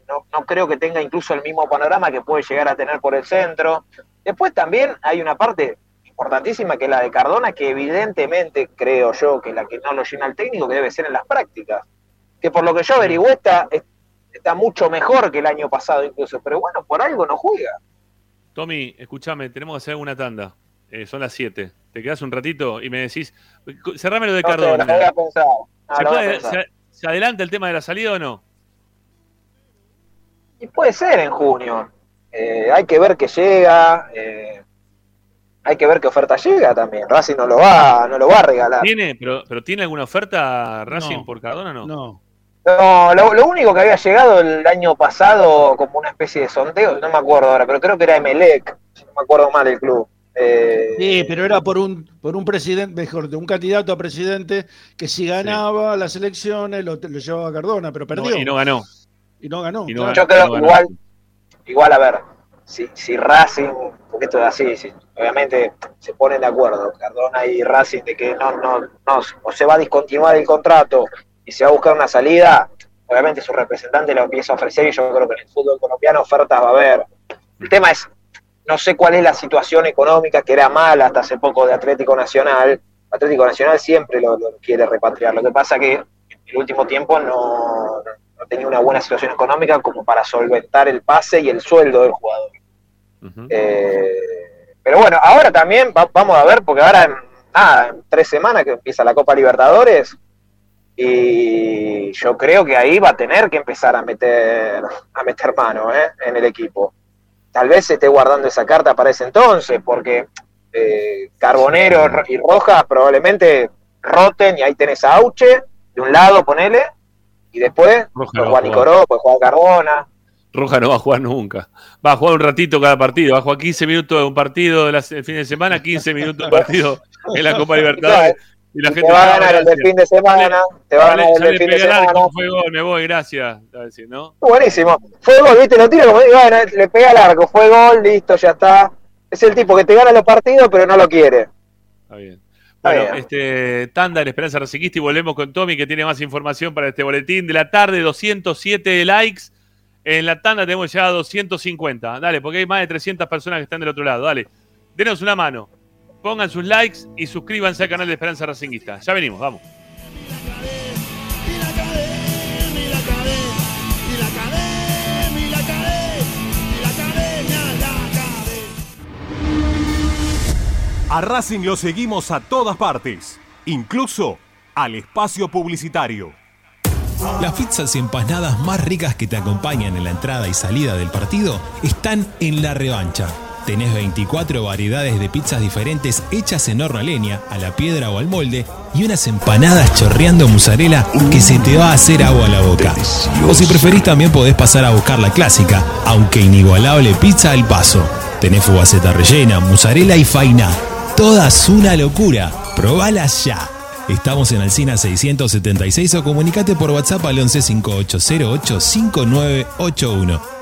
no, no creo que tenga incluso el mismo panorama que puede llegar a tener por el centro. Después también hay una parte importantísima que es la de Cardona, que evidentemente creo yo que la que no lo llena el técnico, que debe ser en las prácticas. Que por lo que yo averigüé está, está mucho mejor que el año pasado incluso, pero bueno, por algo no juega. Tommy, escúchame, tenemos que hacer una tanda. Eh, son las 7. Te quedas un ratito y me decís, cerrame lo de No Cardona. a pensar. No, ¿Se, a se- se adelanta el tema de la salida o no? Y puede ser en junio. Eh, hay que ver que llega, eh, hay que ver qué oferta llega también. Racing no lo va, no lo va a regalar. ¿Tiene, pero, pero ¿tiene alguna oferta Racing No. por Cardona o no? No. No, lo, lo único que había llegado el año pasado como una especie de sondeo, no me acuerdo ahora, pero creo que era Emelec, si no me acuerdo mal el club. Eh, Sí, pero era por un, por un presidente, mejor, de un candidato a presidente que si ganaba las elecciones lo, lo llevaba a Cardona, pero perdió. No, y no ganó. Y no ganó. y no claro. Yo creo no ganó. igual, igual a ver, si, si Racing, porque esto es así, si- obviamente se ponen de acuerdo, Cardona y Racing, de que no, no, no, o se va a discontinuar el contrato y se va a buscar una salida, obviamente su representante lo empieza a ofrecer y yo creo que en el fútbol colombiano ofertas va a haber. El tema es, no sé cuál es la situación económica, que era mala hasta hace poco de Atlético Nacional. Atlético Nacional siempre lo, lo quiere repatriar. Lo que pasa que en el último tiempo no, no tenía una buena situación económica como para solventar el pase y el sueldo del jugador. Eh, pero bueno, ahora también va- vamos a ver, porque ahora en, nada, en tres semanas que empieza la Copa Libertadores, y yo creo que ahí va a tener que empezar a meter, a meter mano ¿eh? en el equipo. Tal vez se esté guardando esa carta para ese entonces, porque eh, Carbonero y Rojas probablemente roten y ahí tenés a Auche, de un lado ponele, y después Roja pues no Juan jugar. Nicoró, pues Juan Carbona. Roja no va a jugar nunca. Va a jugar un ratito cada partido. Va a jugar 15 minutos de un partido del fin de semana, 15 minutos de un partido en la Copa Libertadores. Y la Te gente va a "No, ganar el del gracias". fin de semana, te va a ganar el del fin de semana. arco, fue gol, me voy, gracias. Te. Buenísimo. Fue gol, viste, lo tira como le pega al arco, fue gol, listo, ya está. Es el tipo que te gana los partidos, pero no lo quiere. Está bien. Bueno, bien. este, tanda en Esperanza Racinguista y volvemos con Tommy que tiene más información para este boletín de la tarde, 207 likes. En la tanda tenemos ya 250. Dale, porque hay más de 300 personas que están del otro lado. Dale, denos una mano. Pongan sus likes y suscríbanse al canal de Esperanza Racinguista. Ya venimos, vamos. Y la academia, y la academia, y la academia, y la academia, y la academia, la academia. A Racing lo seguimos a todas partes, incluso al espacio publicitario. Las pizzas y empanadas más ricas que te acompañan en la entrada y salida del partido están en la revancha. Tenés 24 variedades de pizzas diferentes hechas en horno a leña, a la piedra o al molde y unas empanadas chorreando mozzarella que se te va a hacer agua a la boca. O si preferís también podés pasar a buscar la clásica, aunque inigualable pizza al paso. Tenés fugaceta rellena, mozzarella y faina. Todas una locura. Probalas ya. Estamos en Alcina 676 o comunicate por WhatsApp al 11 5808 5981.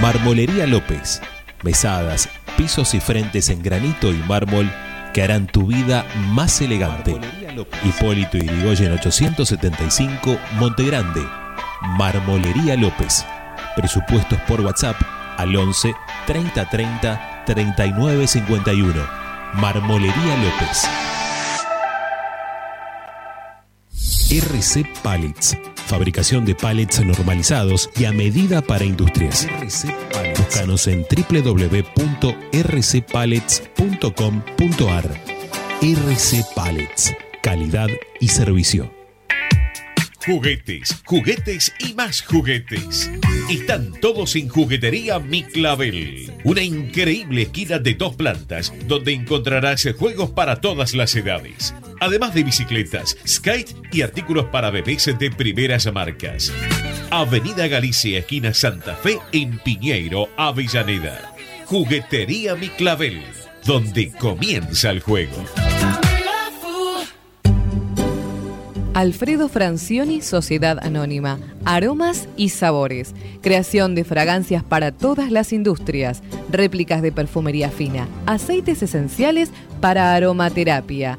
Marmolería López. Mesadas, pisos y frentes en granito y mármol que harán tu vida más elegante. Hipólito Yrigoyen 875, Montegrande. Marmolería López. Presupuestos por WhatsApp al 11 30 30 39 51. Marmolería López. RC Pallets. Fabricación de pallets normalizados y a medida para industrias. Búscanos en www.rcpallets.com.ar. RC Pallets. Calidad y servicio. Juguetes, juguetes y más juguetes. Están todos en Juguetería Mi Clavel. Una increíble esquina de dos plantas donde encontrarás juegos para todas las edades. Además de bicicletas, skate y artículos para bebés de primeras marcas. Avenida Galicia, esquina Santa Fe, en Piñeiro, Avellaneda. Juguetería Mi Clavel, donde comienza el juego. Alfredo Francioni, Sociedad Anónima. Aromas y sabores. Creación de fragancias para todas las industrias. Réplicas de perfumería fina. Aceites esenciales para aromaterapia.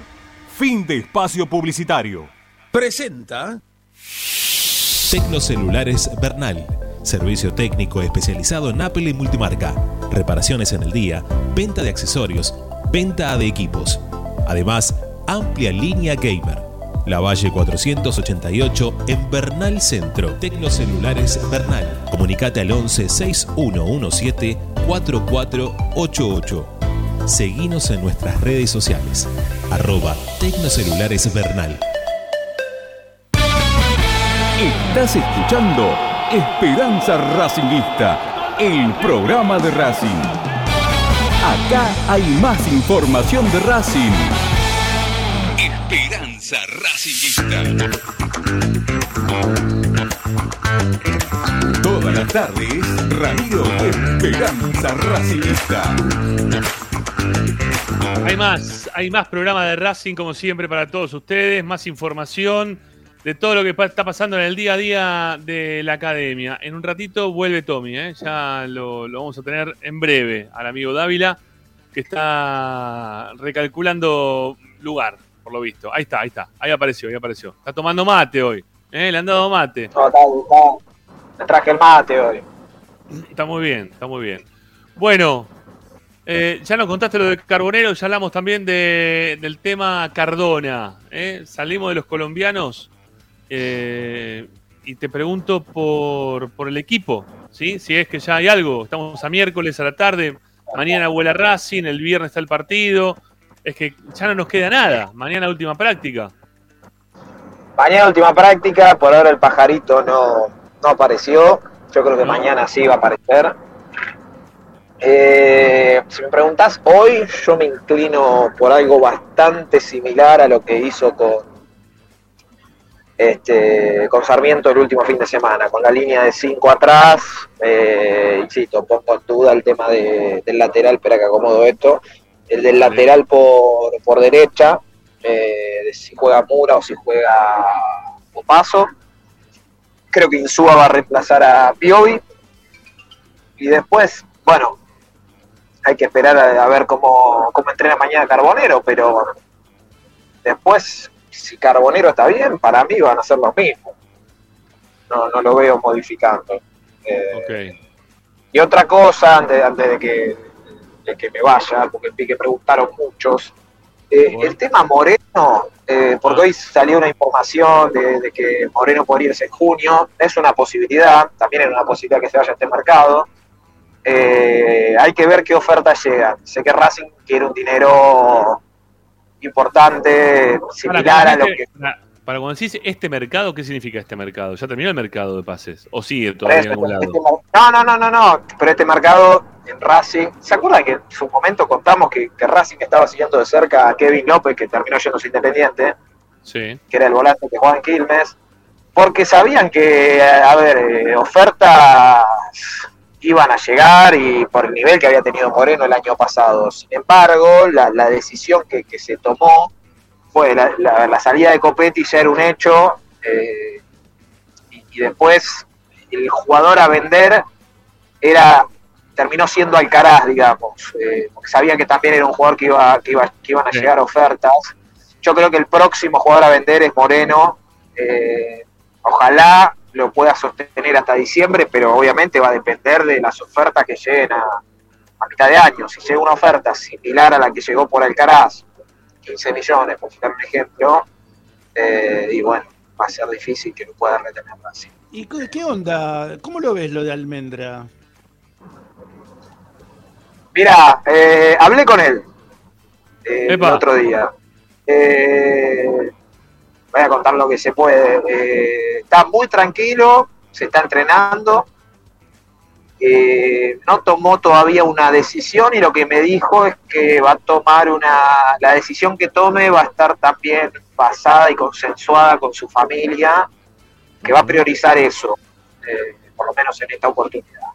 Fin de espacio publicitario. Presenta Tecnocelulares Bernal. Servicio técnico especializado en Apple y multimarca. Reparaciones en el día, venta de accesorios, venta de equipos. Además, amplia línea gamer. La Valle 488 en Bernal Centro. Tecnocelulares Bernal. Comunicate al 11 6117 4488. Seguinos en nuestras redes sociales. Arroba Tecnocelulares Bernal. Estás escuchando Esperanza Racingista, el programa de Racing. Acá hay más información de Racing. Esperanza Racingista. Todas las tardes, Radio Esperanza Racingista. Hay más, hay más programa de Racing como siempre para todos ustedes, más información. de todo lo que está pasando en el día a día de la academia. En un ratito vuelve Tommy, ¿eh? ya lo, lo vamos a tener en breve al amigo Dávila, que está recalculando lugar, por lo visto. Ahí está, ahí está, ahí apareció, ahí apareció. Está tomando mate hoy, ¿eh? le han dado mate. No, está- está- me traje el mate hoy. Está muy bien, está muy bien. Bueno, eh, ya nos contaste lo de Carbonero, ya hablamos también de- del tema Cardona. ¿eh? Salimos de los colombianos eh, y te pregunto por, por el equipo, ¿sí? si es que ya hay algo. Estamos a miércoles a la tarde, mañana vuela Racing, el viernes está el partido. Es que ya no nos queda nada. Mañana última práctica. Mañana última práctica, por ahora el pajarito no, no apareció. Yo creo que mañana sí va a aparecer. Eh, si me preguntas hoy, yo me inclino por algo bastante similar a lo que hizo con este con Sarmiento el último fin de semana, con la línea de 5 atrás. Eh, insisto, pongo en duda el tema de- del lateral, espera que acomodo esto. El del lateral por, por derecha, eh, de si juega Mura o si juega Opaso. Creo que Insúa va a reemplazar a Piovi. Y después, bueno, hay que esperar a, a ver cómo, cómo entrena mañana Carbonero, pero después, si Carbonero está bien, para mí van a ser los mismos. No, no lo veo modificando. Eh, Y otra cosa, antes, antes de, que, de que me vaya, porque vi que preguntaron muchos, eh, el tema Moreno, eh, porque hoy salió una información de, de que Moreno podría irse en junio, es una posibilidad, también es una posibilidad que se vaya a este mercado. Eh, hay que ver qué ofertas llegan. Sé que Racing quiere un dinero importante, similar a lo que... Para, cuando decís este mercado, ¿qué significa este mercado? ¿Ya terminó el mercado de pases? ¿O sigue todavía en algún lado? Este No, no, no, no, no, pero este mercado en Racing, ¿se acuerdan que en su momento contamos que, que Racing estaba siguiendo de cerca a Kevin López, que terminó yéndose independiente, Sí. que era el volante que jugaba en Quilmes? Porque sabían que, a ver, eh, ofertas iban a llegar y por el nivel que había tenido Moreno el año pasado. Sin embargo, la, la decisión que, que se tomó fue la, la- la salida de Copetti ya era un hecho eh, y, y después el jugador a vender era terminó siendo Alcaraz, digamos, eh, porque sabían que también era un jugador que iba, que iba, que iban a Sí. llegar ofertas. Yo creo que el próximo jugador a vender es Moreno. eh, ojalá lo pueda sostener hasta diciembre, pero obviamente va a depender de las ofertas que lleguen a, a mitad de año. Si llega una oferta similar a la que llegó por Alcaraz, 15 millones, por citar un ejemplo, eh, y bueno, va a ser difícil que lo pueda retener así. ¿Y qué qué onda? ¿Cómo lo ves lo de Almendra? Mira, eh, hablé con él eh, el otro día. Eh, voy a contar lo que se puede. Eh, está muy tranquilo, se está entrenando. No tomó todavía una decisión y lo que me dijo es que va a tomar una. La decisión que tome va a estar también basada y consensuada con su familia, que va a priorizar eso, por lo menos en esta oportunidad.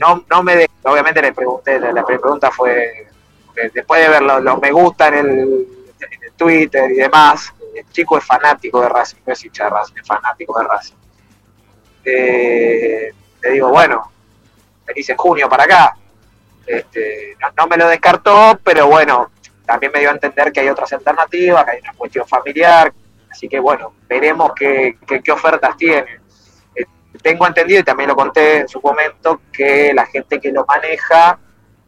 No, no me obviamente le pregunté, la, la pregunta fue, después de ver los, me gusta en el, en el Twitter y demás, el chico es fanático de Racing, no es hincha de Racing, es fanático de Racing. Eh, le digo, bueno, venís en junio para acá. Este, no, no me lo descartó, pero bueno, también me dio a entender que hay otras alternativas, que hay una cuestión familiar, así que bueno, veremos qué, qué, qué ofertas tiene. Tengo entendido, y también lo conté en su momento, que la gente que lo maneja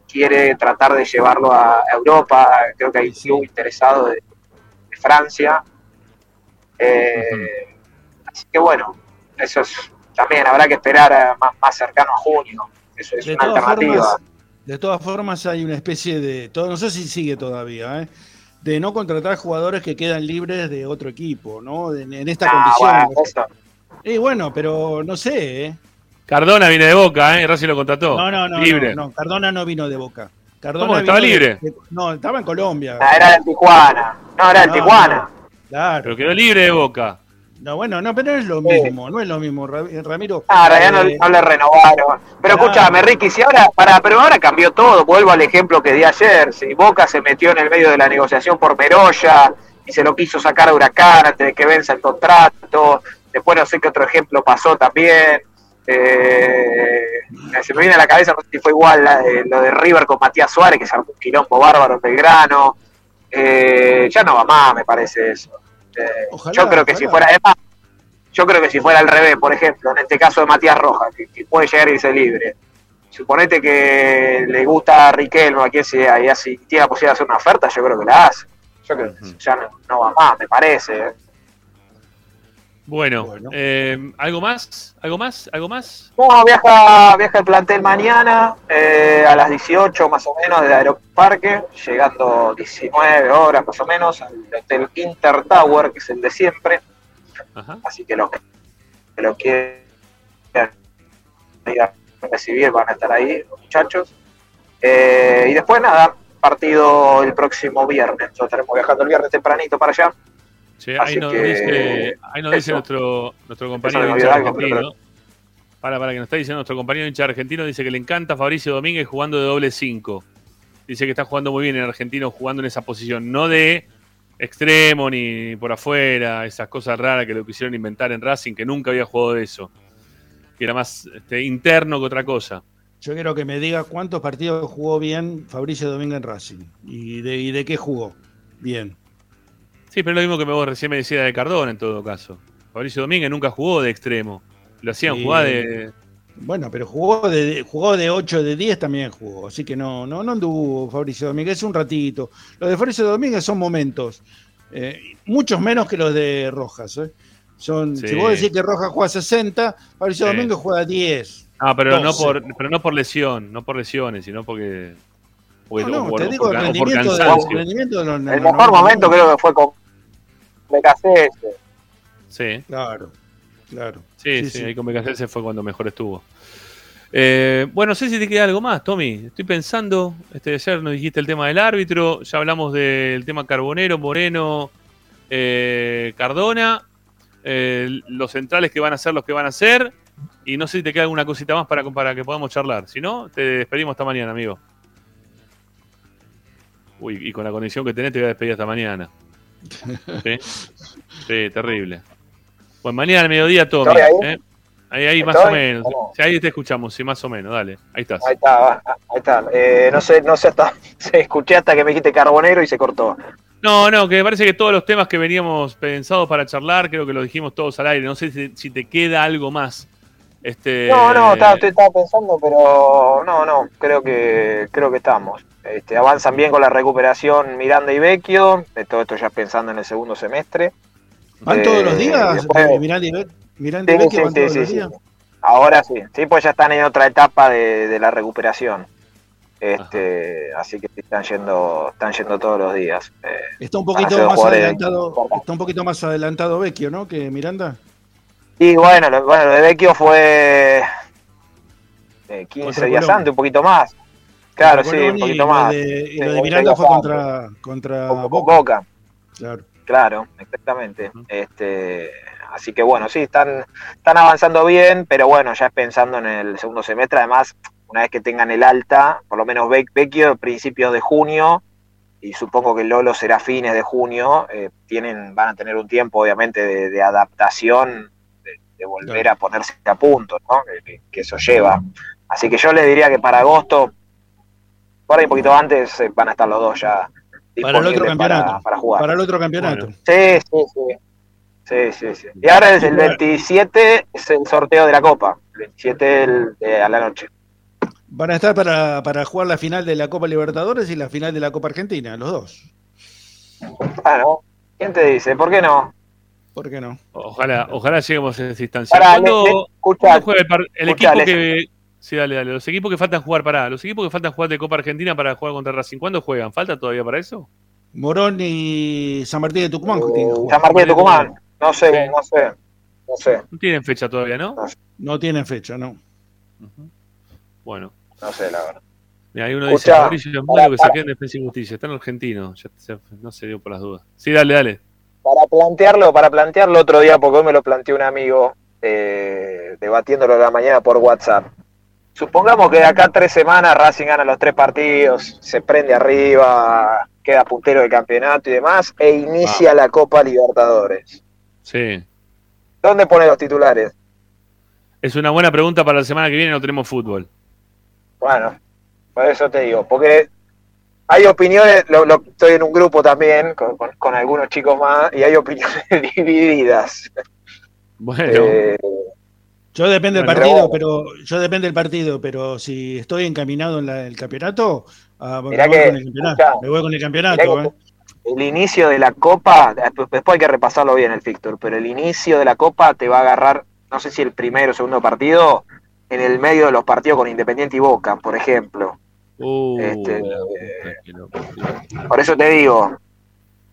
quiere tratar de llevarlo a Europa, creo que hay un club interesado de, de Francia. Eh, Así que bueno, eso es también habrá que esperar a- más, más cercano a junio. Eso es De una alternativa. formas, de todas formas hay una especie de, todo, no sé si sigue todavía, ¿eh? de no contratar jugadores que quedan libres de otro equipo, ¿no? En, en esta Ah, condición. bueno, eso. Y bueno, pero no sé, ¿eh? Cardona viene de Boca, ¿eh? Racing lo contrató. No, no, no, Libre. no, no, Cardona no vino de Boca. Cardona ¿Cómo? ¿Estaba de- libre? de- no, estaba en Colombia. Ah, era de Tijuana. No, era de No, Tijuana. Claro. Pero quedó libre de Boca. No, bueno, no, pero no es lo mismo, no es lo mismo, Ra- Ramiro. Ah, en realidad no, Eh, no le renovaron. Pero claro. escúchame, Ricky, si ahora, para, pero ahora cambió todo. Vuelvo al ejemplo que di ayer. Si Boca se metió en el medio de la negociación por Meroya y se lo quiso sacar a Huracán antes de que venza el contrato. Después no sé qué otro ejemplo pasó también. Eh, se me viene a la cabeza, no sé si fue igual la- eh, lo de River con Matías Suárez, que se armó un quilombo bárbaro en Belgrano. Eh, ya no va más, me parece eso. Eh, Ojalá, yo creo que si fuera, es más, yo creo que si fuera al revés, por ejemplo, en este caso de Matías Rojas, que, que puede llegar a irse libre. Suponete que le gusta a Riquelme, a quien sea, y así tiene la posibilidad de hacer una oferta, yo creo que la hace. Yo creo que ya no, no va más, me parece. Bueno, eh, ¿algo más? ¿Algo más? ¿Algo más? No, viaja, viaja el plantel mañana eh, a las 18 más o menos desde Aeroparque, llegando 19 horas más o menos al hotel Inter Tower, que es el de siempre. Ajá. Así que los que que lo quieran ir a recibir van a estar ahí, los muchachos. Eh, y después nada, partido el próximo viernes. Nosotros estaremos viajando el viernes tempranito para allá. Sí, ahí nos que, dice, ahí nos dice eso. nuestro, nuestro compañero hincha olvidó algo, pero- argentino. Para, para que nos está diciendo nuestro compañero hincha argentino, dice que le encanta Fabricio Domínguez jugando de doble 5. Dice que está jugando muy bien en argentino, jugando en esa posición, no de extremo ni por afuera, esas cosas raras que lo quisieron inventar en Racing, que nunca había jugado de eso. Que era más este, interno que otra cosa. Yo quiero que me diga cuántos partidos jugó bien Fabricio Domínguez en Racing y de, y de qué jugó. Bien. Sí, pero lo mismo que me vos recién me decía de Cardona en todo caso. Fabricio Domínguez nunca jugó de extremo. Lo hacían jugar de. Bueno, pero jugó de, jugó de 8, de 10 también jugó. Así que no, no, no anduvo Fabricio Domínguez, un ratito. Los de Fabricio Domínguez son momentos. eh, muchos menos que los de Rojas. ¿eh? Son, Sí. Si vos decís que Rojas juega 60, Fabricio Sí. Domínguez juega 10. Ah, pero no 12. por, pero no por lesión, no por lesiones, sino porque. porque- No, no, por, te digo por el por de, el rendimiento de los El mejor 90 momento creo que fue con BKC. Sí, Claro, claro. sí, Sí, sí, sí. ahí con BKC fue cuando mejor estuvo. Eh, bueno, no sé si te queda algo más, Tommy. Estoy pensando, este, ayer nos dijiste el tema del árbitro, ya hablamos del tema Carbonero, Moreno, eh, Cardona, eh, los centrales que van a ser los que van a ser, y no sé si te queda alguna cosita más para, para que podamos charlar. Si no, te despedimos esta mañana, amigo. Uy, y con la condición que tenés te voy a despedir hasta mañana. Sí, sí terrible. Pues mañana al mediodía, Tommy. ¿eh? Ahí, ahí más o menos. Sí, ahí te escuchamos, sí, más o menos, dale. Ahí estás. Ahí está, va, ahí está. Eh, no sé, no sé hasta se escuché hasta que me dijiste carbonero y se cortó. No, no, que me parece que todos los temas que veníamos pensados para charlar, creo que los dijimos todos al aire. No sé si, si te queda algo más. Este, No, no, estaba, estaba pensando, pero no, no, creo que creo que estamos. Este, avanzan bien con la recuperación Miranda y Vecchio, de todo esto ya pensando en el segundo semestre. ¿Van Eh, todos los días? después- Miranda y Be- Miranda y Sí, Vecchio sí, van sí, todos sí, los sí. días. Ahora sí, sí, pues ya están en otra etapa de, de la recuperación. Este, así que están yendo, están yendo todos los días. Eh, Está un poquito más adelantado, está un poquito más adelantado Vecchio, ¿no? Que Miranda. Y bueno, lo, bueno, lo de Vecchio fue eh, 15 Contra días Colón. antes, un poquito más. Claro, sí, un y poquito lo más. de- y lo de Miranda fue contra, contra Con Boca. Boca. Claro. Claro, exactamente. Este, así que bueno, sí, están, están avanzando bien, pero bueno, ya es pensando en el segundo semestre. Además, una vez que tengan el alta, por lo menos Vec- Vecchio, principios de junio, y supongo que Lolo será fines de junio, eh, tienen, van a tener un tiempo, obviamente, de, de adaptación, de, volver a ponerse a punto, ¿no? Que, que- eso lleva. Así que yo les diría que para agosto, por ahí un poquito antes, eh, van a estar los dos ya Para el otro disponibles campeonato. para, para jugar. Para el otro campeonato. Sí, sí, sí. Sí, sí, sí. Y ahora es el 27, es el sorteo de la Copa. El 27 el- de- a la noche. Van a estar para, para jugar la final de la Copa Libertadores y la final de la Copa Argentina, los dos. Bueno, ¿quién te dice? ¿Por qué no? ¿Por qué no? Ojalá, ojalá lleguemos a esa instancia. Pará, ¿Cuándo, le- le- escuchá, cuándo juega el, par- el escuchá, equipo que. Sí, dale, dale. Los equipos que faltan jugar, pará. Los equipos que faltan jugar de Copa Argentina para jugar contra Racing, ¿cuándo juegan? ¿Falta todavía para eso? Morón y San Martín de Tucumán tienen que jugar. San Martín de Tucumán. No sé, no sé. No sé, No tienen fecha todavía, ¿no? No tienen fecha, ¿no. Bueno. no sé, la verdad. Mira, ahí uno dice, Escuchá, Mauricio es para- malo que para- saquen Defensa y Justicia. Está en argentino. Ya, ya- no se dio por las dudas. Sí, dale, dale. Para plantearlo, para plantearlo otro día, porque hoy me lo planteó un amigo, eh, debatiéndolo a la mañana por WhatsApp. Supongamos que de acá a tres semanas Racing gana los tres partidos, se prende arriba, queda puntero del campeonato y demás, e inicia la Copa Libertadores. Sí. ¿Dónde pone los titulares? Es una buena pregunta para la semana que viene, no tenemos fútbol. Bueno, por eso te digo, porque hay opiniones, lo, lo- estoy en un grupo también con, con- con algunos chicos más y hay opiniones divididas. Bueno, Eh, Yo depende del partido, pero- pero yo depende del partido, pero si estoy encaminado en la- el campeonato, ah, me, voy que- con el campeonato escuchá, me voy con el mirá campeonato. que eh. el inicio de la Copa, después después hay que repasarlo bien el Fictor, pero el inicio de la Copa te va a agarrar, no sé si el primero o segundo partido, en el medio de los partidos con Independiente y Boca, por ejemplo. Uh, Este, lo parió. Por eso te digo,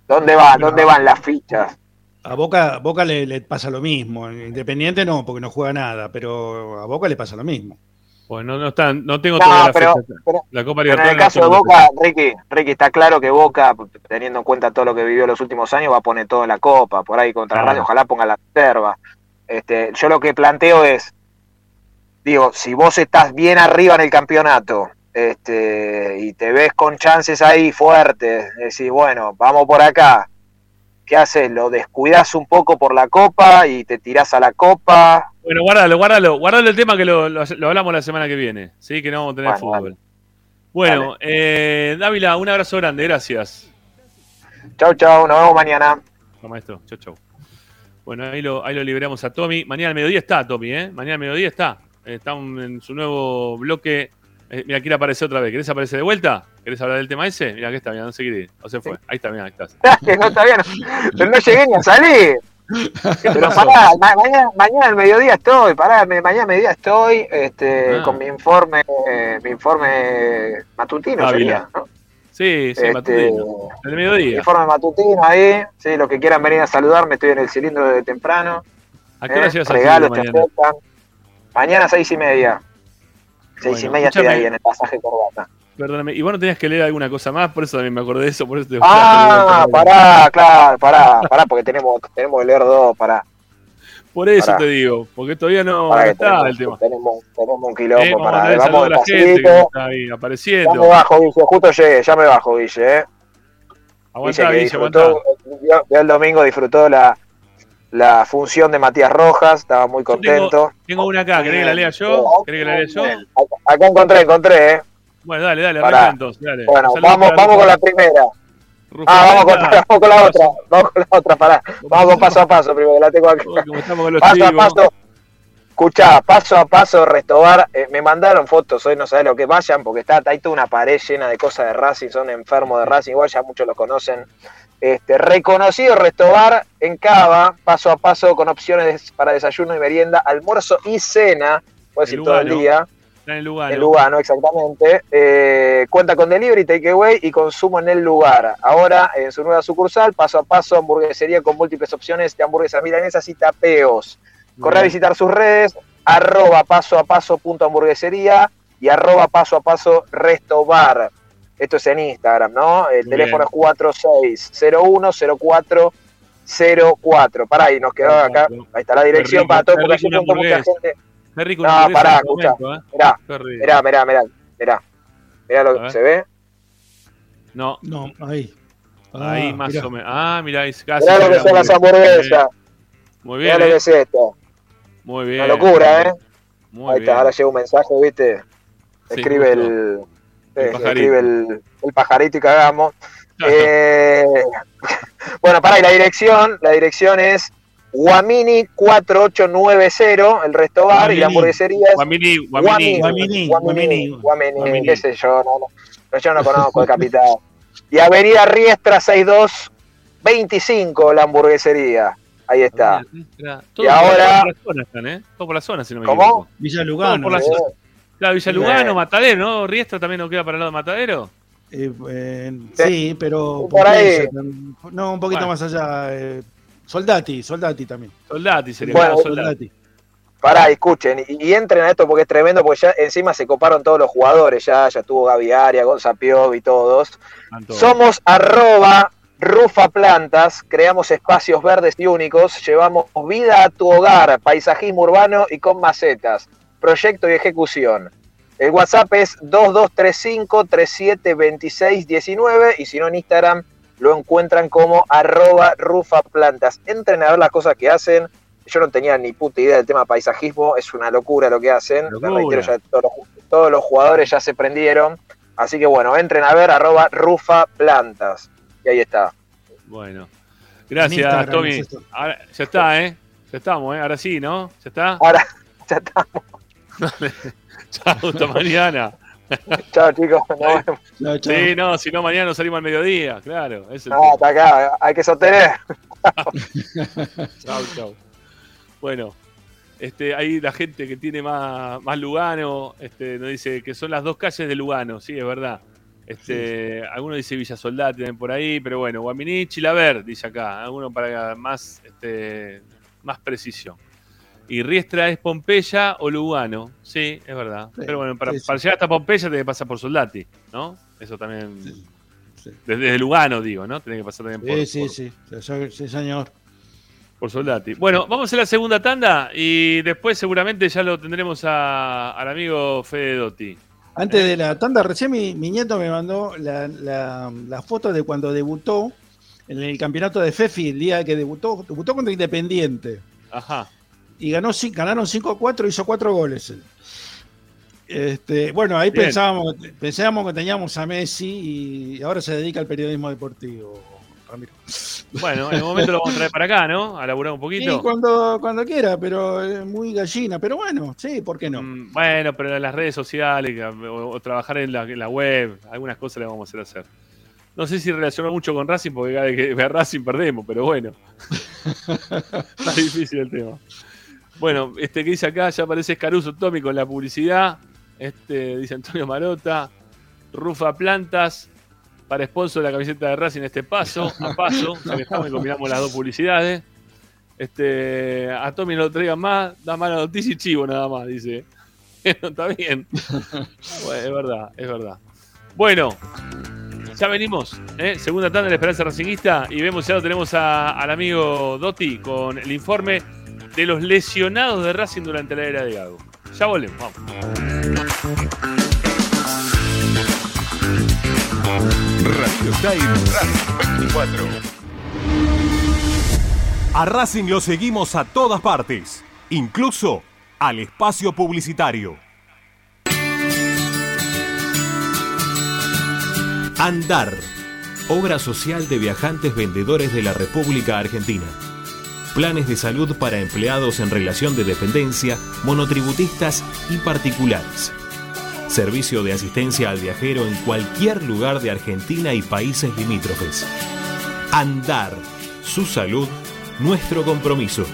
¿dónde va, dónde van las fichas? A Boca, Boca le, le pasa lo mismo. Independiente no, porque no juega nada, pero a Boca le pasa lo mismo. Pues no, no, están, no tengo No, toda la pero- fecha. pero- La Copa Pero en el no caso de Boca. Ricky, Ricky, está claro que Boca, teniendo en cuenta todo lo que vivió los últimos años, va a poner todo en la Copa, por ahí contra Claro. Radio, ojalá ponga la reserva. Este, yo lo que planteo es, digo, si vos estás bien arriba en el campeonato, este, y te ves con chances ahí fuertes, decís, bueno, vamos por acá, ¿qué haces? ¿Lo descuidas un poco por la Copa y te tirás a la Copa? Bueno, guárdalo, guárdalo. Guárdalo el tema que lo, lo- lo hablamos la semana que viene. Sí, que no vamos a tener Bueno, fútbol. Bueno, eh, Dávila, un abrazo grande. Gracias. Chau, chau, nos vemos mañana. Maestro. Chau, chau. Bueno, ahí lo, ahí lo liberamos a Tommy. Mañana al mediodía está Tommy, ¿eh? Mañana al mediodía está. Está en su nuevo bloque. Eh, mira, quiere aparecer otra vez. ¿Querés aparecer de vuelta? ¿Querés hablar del tema ese? Mira, aquí está, mira, no sé qué. O se fue. Ahí está, mira, ahí estás. no está bien, pero no llegué ni a salir. Pero pará, ma- mañana, mañana al mediodía estoy, pará, me- mañana al mediodía estoy este, Ah. con mi informe, mi informe matutino Dávila. sería, ¿no? Sí, sí, Este, matutino. El mediodía. Informe matutino ahí, sí, los que quieran venir a saludarme, estoy en el cilindro de temprano. ¿A qué hora eh, llegas regalos te mañana? Mañana seis y media. Seis y Bueno, media estoy ahí en el pasaje corbata. Perdóname. Y vos no tenías que leer alguna cosa más, por eso también me acordé de eso. Por eso te Ah, pará, claro, pará, pará, porque tenemos, tenemos que leer dos, pará. Por eso Pará. te digo, porque todavía no, pará está tenemos, el tema. tenemos, tenemos un quilombo, Eh, vamos a pará, darle vamos saludo a la gente que despacito. está ahí Ya me apareciendo. bajo, Guille, justo llegué, ya me bajo, Guille, eh. Aguantá, Guille Guille, aguantá. vio el domingo disfrutó la, la función de Matías Rojas, estaba muy tengo, contento. tengo una acá, ¿querés que la lea yo? ¿Querés que la lea yo? Acá, encontré, encontré, eh. Bueno, dale, dale, arranca entonces, dale. Bueno, Saludos vamos, vamos con la primera. Ah, vamos con, Blanca. vamos con la otra, vamos con la otra, pará. Vamos con paso a paso primero, que la tengo acá. Los Paso a paso. Escuchá, paso a paso, Restobar, eh, me mandaron fotos, hoy no sabés lo que vayan, porque está hay toda una pared llena de cosas de Racing, son enfermos de Racing, igual ya muchos lo conocen. Este, reconocido Restobar en Cava, paso a paso, con opciones para desayuno y merienda, almuerzo y cena, puedes En ir todo el Lugano. día, Está en el lugar. en Lugano exactamente. Eh, cuenta con delivery, takeaway y consumo en el lugar. Ahora, en su nueva sucursal, paso a paso, hamburguesería con múltiples opciones de hamburguesas milanesas y tapeos. Corre a visitar sus redes, arroba paso a paso punto hamburguesería y arroba paso a paso resto bar. Esto es en Instagram, ¿no? El Muy teléfono bien. es 46010404. Pará, y nos quedó acá. Ahí está la dirección rico, para todo, porque una preguntó mucha gente. Qué rico No, pará, escuchá. momento, ¿eh? Mirá, mirá, mirá, mirá, mirá. Mirá lo A que se ve. No, No, ahí. ahí Ah, más mirá. o menos. Ah, mirá, es casi. Mirá lo que la son las hamburguesas. Muy Mirá bien, lo que eh. es esto. Muy bien. Una locura, ¿eh? Muy Ahí bien. está, ahora llega un mensaje, ¿viste? Sí, Escribe justo. el. El sí, pajarito. escribe el, el pajarito y cagamos. Claro. Eh, bueno, para y la dirección, la dirección es Guamini 4890, el resto bar y la Guamini. hamburguesería es Guamini, Guamini. Guamini, Guamini, Guamini. Guamini, Guamini. qué sé yo, no, yo no conozco el capital. Y Avenida Riestra 6225, la hamburguesería. Ahí está. Todo Y ahora- Por la zona están, ¿eh? Todo por la zona, si no me ¿Cómo? equivoco. Villa Todo Lugano. por la zona. Claro, Villa Lugano, Eh. Matadero, ¿no? Riestra también no queda para el lado de Matadero. Eh, eh, Sí. pero Por ahí. No, un poquito Bueno. más allá. eh, Soldati, Soldati también. Soldati sería. Bueno, Soldati. Pará, escuchen, y, y entren a esto porque es tremendo, porque ya encima se coparon todos los jugadores, ya, ya tuvo Gaby Aria, Gonza y todos. Somos arroba Rufa Plantas, creamos espacios verdes y únicos, llevamos vida a tu hogar, paisajismo urbano y con macetas, proyecto y ejecución. El WhatsApp es 2235-372619 y si no en Instagram lo encuentran como arroba rufaplantas. Entren a ver las cosas que hacen. Yo no tenía ni puta idea del tema paisajismo, es una locura lo que hacen. Reitero, ya todos, los, todos los jugadores ya se prendieron. Así que bueno, entren a ver arroba rufaplantas. Y ahí está. Bueno. En Gracias, Tommy. Ahora- ya está, ¿eh? Ya estamos, ¿eh? Ahora sí, ¿no? ¿Ya está? Ahora, ya estamos. Chao, hasta mañana. Chao chicos. Chao, chao. Sí, no, si no, mañana nos salimos al mediodía, claro. Es el No, hasta acá, hay que sostener. Chau, chau. Bueno, este, ahí la gente que tiene más, más Lugano, este, nos dice que son las dos calles de Lugano, sí, es verdad. Este, Alguno dice Villa Soldati también por ahí, pero bueno, Guaminí, Chilaver, dice acá, alguno para más, este, más precisión. Y Riestra es Pompeya o Lugano, sí, es verdad. Sí, pero bueno, para, sí, sí. para llegar hasta Pompeya tiene que pasar por Soldati, ¿no? Eso también. Desde, Lugano, digo, ¿no? Tiene que pasar también por, Sí, sí, por- sí, sí, sí, señor. por Soldati. Bueno, vamos a la segunda tanda y después seguramente ya lo tendremos a- al amigo Fede Dotti. Antes de la tanda, recién mi, mi nieto me mandó la, la- la foto de cuando debutó en el campeonato de FEFI, el día que debutó, debutó contra Independiente. Ajá. Y ganó, ganaron 5 a 4, hizo 4 goles. Este, bueno, ahí Bien. pensábamos, pensábamos que teníamos a Messi y ahora se dedica al periodismo deportivo, Ramiro. Bueno, en el momento lo vamos a traer para acá, ¿no? A laburar un Sí, poquito. cuando, cuando quiera, pero es muy gallina. Pero bueno, sí, ¿por qué no? Mm, Bueno, pero en las redes sociales o, o trabajar en la, en la web, algunas cosas le vamos a hacer hacer. No sé si relaciona mucho con Racing, porque cada vez que ve a Racing perdemos, pero bueno. Está difícil el tema. Bueno, este que dice acá, ya aparece Caruso Tommy con la publicidad. Este, dice Antonio Marota. Rufa Plantas. Para sponsor de la camiseta de Racing este paso, a paso. Y combinamos las dos publicidades. Este, a Tommy no lo traigan más, da mala noticia y chivo nada más, dice. Está bien. Es verdad, es verdad. Bueno, ya venimos, ¿eh? segunda tanda de la Esperanza Racingista y vemos ya lo tenemos al amigo Dotti con el informe de los lesionados de Racing durante la era de Gago. Ya volvemos, vamos. Radio Time Radio 24. A Racing lo seguimos a todas partes, incluso al espacio publicitario. Andar, obra social de viajantes vendedores de la República Argentina. Planes de salud para empleados en relación de dependencia, monotributistas y particulares. Servicio de asistencia al viajero en cualquier lugar de Argentina y países limítrofes. Andar, su salud, nuestro compromiso.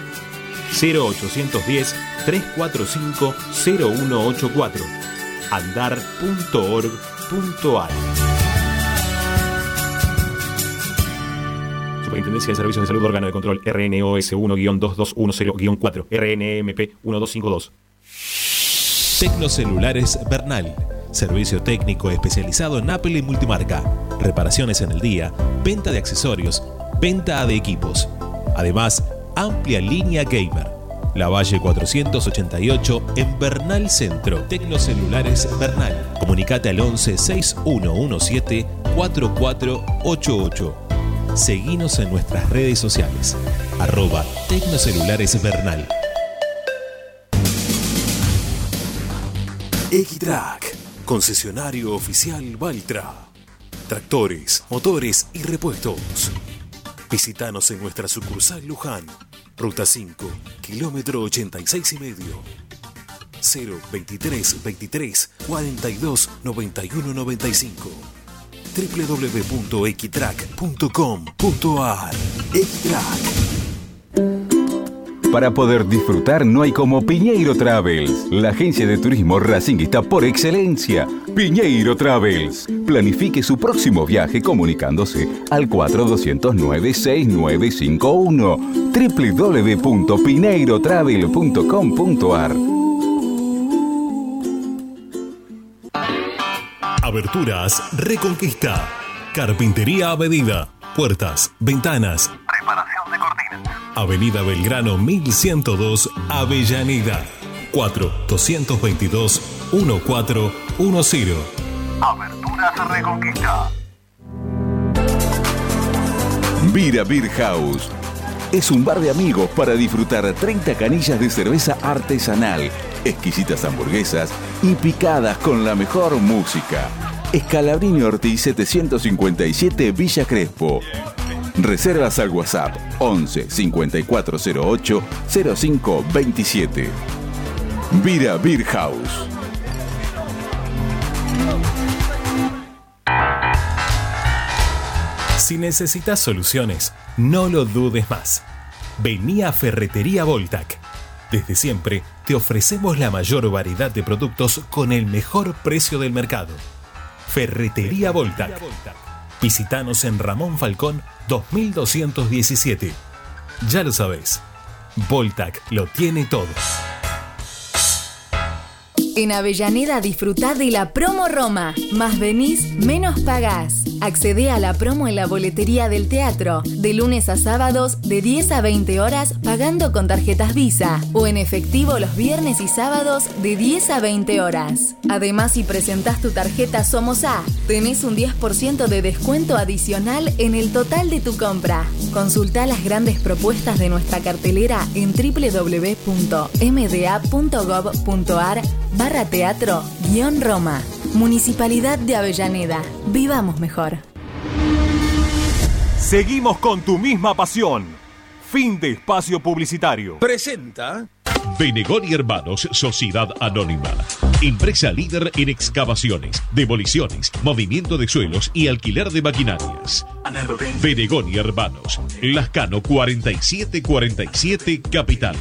0810-345-0184. Andar.org.ar Superintendencia de Servicios de Salud Órgano de Control RNOS 1-2210-4 RNMP 1252 Tecnocelulares Bernal. Servicio técnico especializado en Apple y multimarca. Reparaciones en el día, venta de accesorios, venta de equipos. Además, amplia línea gamer. La Valle 488 en Bernal Centro. Tecnocelulares Bernal. Comunicate al 11 6117 4488. Seguinos en nuestras redes sociales. Arroba Tecnocelulares Bernal. Equitrack, concesionario oficial Valtra. Tractores, motores y repuestos. Visítanos en nuestra sucursal Luján, ruta 5, kilómetro 86 y medio. 023 23 42 91 95 www.equitrack.com.ar Equitrack Para poder disfrutar no hay como Piñeiro Travels, la agencia de turismo racinguista por excelencia. Piñeiro Travels. Planifique su próximo viaje comunicándose al 4209-6951 www.pineirotravel.com.ar Aberturas Reconquista. Carpintería a medida. Puertas, ventanas. Preparación de cortinas. Avenida Belgrano 1102, Avellaneda. 4-222-1410. Aberturas Reconquista. Vira Beer House. Es un bar de amigos para disfrutar 30 canillas de cerveza artesanal, exquisitas hamburguesas y picadas con la mejor música. Escalabrini Ortiz 757 Villa Crespo. Reservas al WhatsApp 11 5408 0527. Vira Beer House. Si necesitas soluciones, no lo dudes más. Vení a Ferretería Voltac. Desde siempre te ofrecemos la mayor variedad de productos con el mejor precio del mercado. Ferretería Voltac. Visítanos en Ramón Falcón 2217. Ya lo sabés, Voltac lo tiene todo. En Avellaneda disfrutá de la promo Roma. Más venís, menos pagás. Accede a la promo en la boletería del teatro, de lunes a sábados, de 10 a 20 horas, pagando con tarjetas Visa, o en efectivo los viernes y sábados, de 10 a 20 horas. Además, si presentás tu tarjeta Somos A, tenés un 10% de descuento adicional en el total de tu compra. Consulta las grandes propuestas de nuestra cartelera en www.mda.gov.ar barra teatro guion Roma. Municipalidad de Avellaneda. Vivamos mejor. Seguimos con tu misma pasión. Fin de espacio publicitario. Presenta Benegón y Hermanos Sociedad Anónima. Empresa líder en excavaciones, demoliciones, movimiento de suelos y alquiler de maquinarias. Benegón y Hermanos. Lascano 4747 Capital.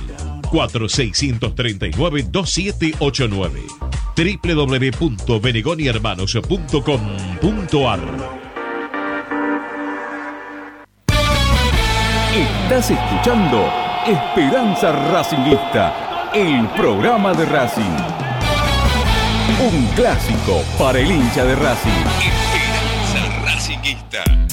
4639-2789 www.benegonihermanos.com.ar Estás escuchando Esperanza Racingista, el programa de Racing. Un clásico para el hincha de Racing. Esperanza Racingista.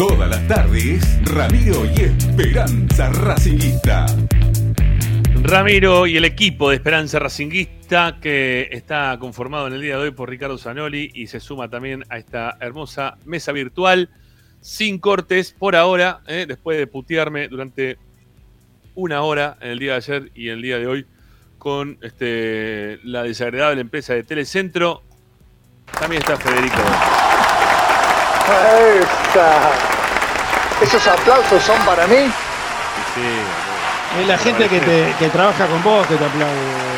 Todas las tardes, Ramiro y Esperanza Racingista. Ramiro y el equipo de Esperanza Racinguista que está conformado en el día de hoy por Ricardo Zanoli y se suma también a esta hermosa mesa virtual sin cortes por ahora, ¿eh? después de putearme durante una hora en el día de ayer y el día de hoy con este, la desagradable empresa de Telecentro. También está Federico. Esa. Esos aplausos son para mí. Es la gente que, te, que trabaja con vos que te aplaude.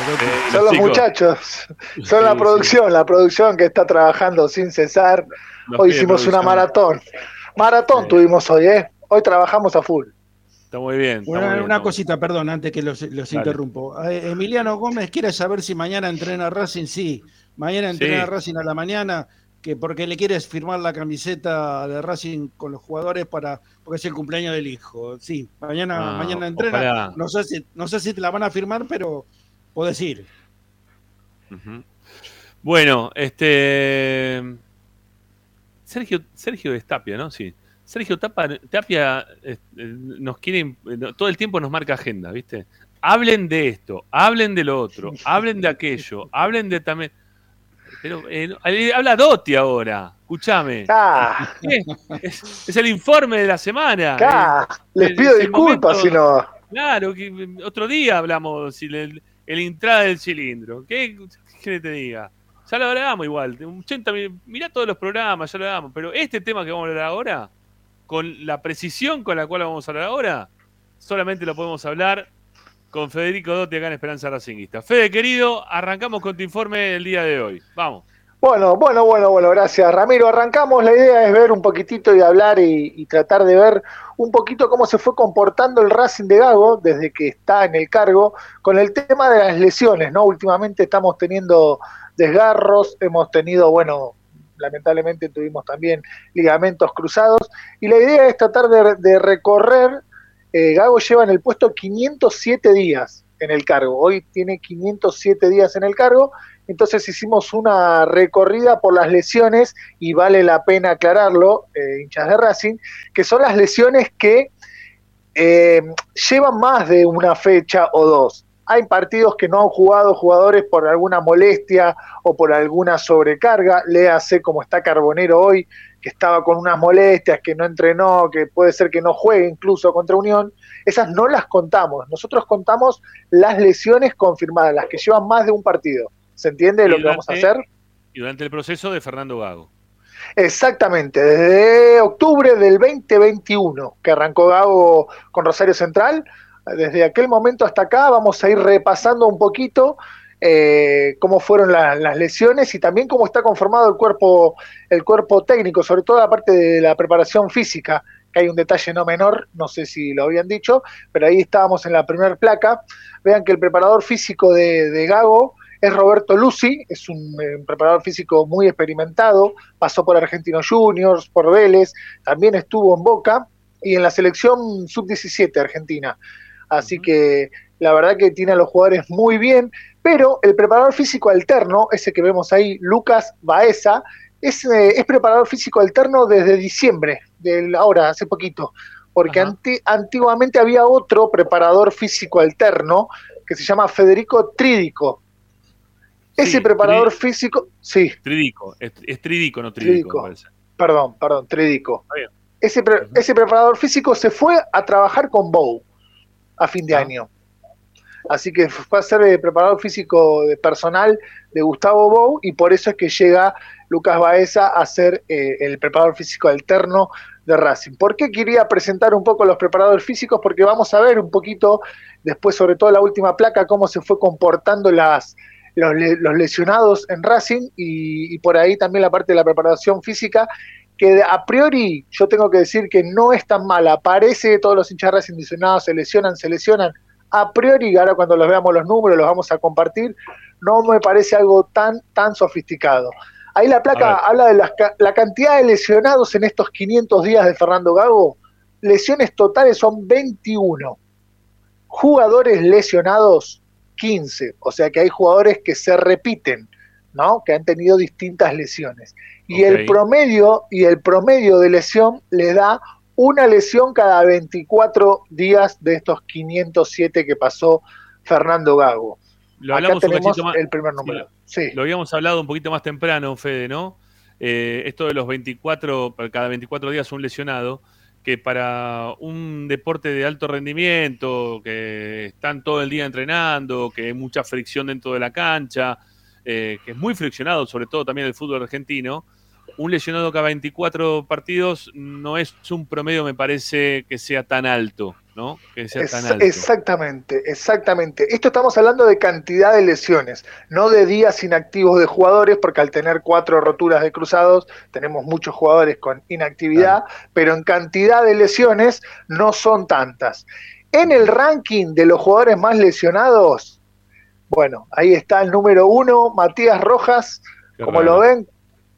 Son los muchachos, son la producción, la producción que está trabajando sin cesar. Hoy hicimos una maratón. Maratón tuvimos hoy, ¿eh? Hoy trabajamos a full. Está muy bien. está Una, muy bien, una está muy cosita, perdón, antes que los, interrumpo. Eh, Emiliano Gómez quiere saber si mañana entrena Racing. Sí, mañana entrena Sí. Racing a la mañana, que porque le quieres firmar la camiseta de Racing con los jugadores para porque es el cumpleaños del hijo. Sí, mañana, Ah, mañana entrena. ojalá. No sé, si, no sé si te la van a firmar, pero podés ir. Bueno, este. Sergio, Sergio es Tapia, ¿no? Sí. Sergio Tapia eh, eh, nos quiere. Todo el tiempo nos marca agenda, ¿viste? Hablen de esto, hablen de lo otro, hablen de aquello, hablen de también. Pero eh, eh, habla Dotti ahora, escúchame. Ah, ¿Qué? Es, es el informe de la semana. acá. eh. Les pido disculpas si no. Claro, que mm, otro día hablamos si el, el entrada del cilindro. ¿Qué qué te diga? Ya lo hablamos igual. 80, mi- mirá todos los programas, ya lo hablamos. Pero este tema que vamos a hablar ahora, con la precisión con la cual vamos a hablar ahora, solamente lo podemos hablar con Federico Dotti acá en Esperanza Racinguista. Fede, querido, arrancamos con tu informe del día de hoy. Vamos. Bueno, bueno, bueno, bueno, gracias Ramiro. Arrancamos, la idea es ver un poquitito y hablar y, y tratar de ver un poquito cómo se fue comportando el Racing de Gago desde que está en el cargo con el tema de las lesiones, ¿no? Últimamente estamos teniendo desgarros, hemos tenido, bueno, lamentablemente tuvimos también ligamentos cruzados y la idea es tratar de, de recorrer, eh, Gago lleva en el puesto 507 días en el cargo, hoy tiene 507 días en el cargo. Entonces hicimos una recorrida por las lesiones y vale la pena aclararlo, eh, hinchas de Racing, que son las lesiones que eh, llevan más de una fecha o dos. Hay partidos que no han jugado jugadores por alguna molestia o por alguna sobrecarga, léase como está Carbonero hoy, que estaba con unas molestias, que no entrenó, que puede ser que no juegue incluso contra Unión, esas no las contamos. Nosotros contamos las lesiones confirmadas, las que llevan más de un partido. ¿Se entiende lo que vamos a hacer? Y durante el proceso de Fernando Gago. Exactamente, desde octubre del 2021 que arrancó Gago con Rosario Central, desde aquel momento hasta acá vamos a ir repasando un poquito eh, cómo fueron la- las lesiones y también cómo está conformado el cuerpo, el cuerpo técnico, sobre todo la parte de la preparación física, que hay un detalle no menor, no sé si lo habían dicho, pero ahí estábamos en la primera placa. Vean que el preparador físico de, de Gago es Roberto Lucy, es un eh, preparador físico muy experimentado, pasó por Argentinos Juniors, por Vélez, también estuvo en Boca y en la selección sub-17 argentina. Así que la verdad que tiene a los jugadores muy bien, pero el preparador físico alterno, ese que vemos ahí, Lucas Baeza, es, eh, es preparador físico alterno desde diciembre, del ahora, hace poquito, porque anti- antiguamente había otro preparador físico alterno que se llama Federico Trídico. Ese preparador Tri- físico, sí, Tridico. Es, es Tridico, no parece. perdón, perdón, Trídico. Ese, pre- ese preparador físico se fue a trabajar con Bow a fin Ah. de año. Así que fue a ser el preparador físico de personal de Gustavo Bow y por eso es que llega Lucas Baeza a ser eh, el preparador físico alterno de Racing. ¿Por qué quería presentar un poco los preparadores físicos? Porque vamos a ver un poquito, después sobre todo la última placa, cómo se fue comportando las, los, le- los lesionados en Racing y, y por ahí también la parte de la preparación física que a priori yo tengo que decir que no es tan mala. Parece que todos los hinchas Racing lesionados se lesionan, se lesionan. A priori, ahora cuando los veamos los números, los vamos a compartir, no me parece algo tan, tan sofisticado. Ahí la placa habla de ca- la cantidad de lesionados en estos 500 días de Fernando Gago. Lesiones totales son 21. Jugadores lesionados, 15. O sea que hay jugadores que se repiten, ¿no? Que han tenido distintas lesiones. Y el promedio, y el promedio de lesión le da una lesión cada 24 días de estos 507 que pasó Fernando Gago. Lo Acá hablamos tenemos más. el primer número. Sí. Lo habíamos hablado un poquito más temprano, Fede, ¿no? Eh, esto de los 24, para cada 24 días un lesionado, que para un deporte de alto rendimiento, que están todo el día entrenando, que hay mucha fricción dentro de la cancha, eh, que es muy friccionado, sobre todo también el fútbol argentino, un lesionado cada 24 partidos no es un promedio, me parece, que sea tan alto, ¿no? Que sea tan alto. exactamente, exactamente. Esto estamos hablando de cantidad de lesiones, no de días inactivos de jugadores, porque al tener cuatro roturas de cruzados tenemos muchos jugadores con inactividad, pero en cantidad de lesiones no son tantas. En el ranking de los jugadores más lesionados, bueno, ahí está el número uno, Matías Rojas, Qué como raro. lo ven,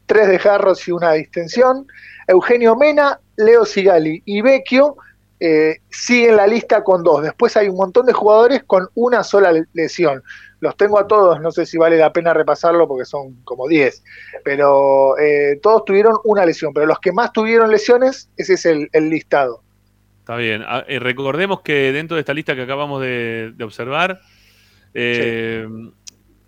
tres de jarros y una distensión. Eugenio Mena, Leo Sigali y Vecchio eh, siguen la lista con dos. Después hay un montón de jugadores con una sola le- lesión. Los tengo a todos, no sé si vale la pena repasarlo porque son como 10, pero eh, todos tuvieron una lesión, pero los que más tuvieron lesiones, ese es el, el listado. Está bien. Ah, eh, recordemos que dentro de esta lista que acabamos de, de observar, eh,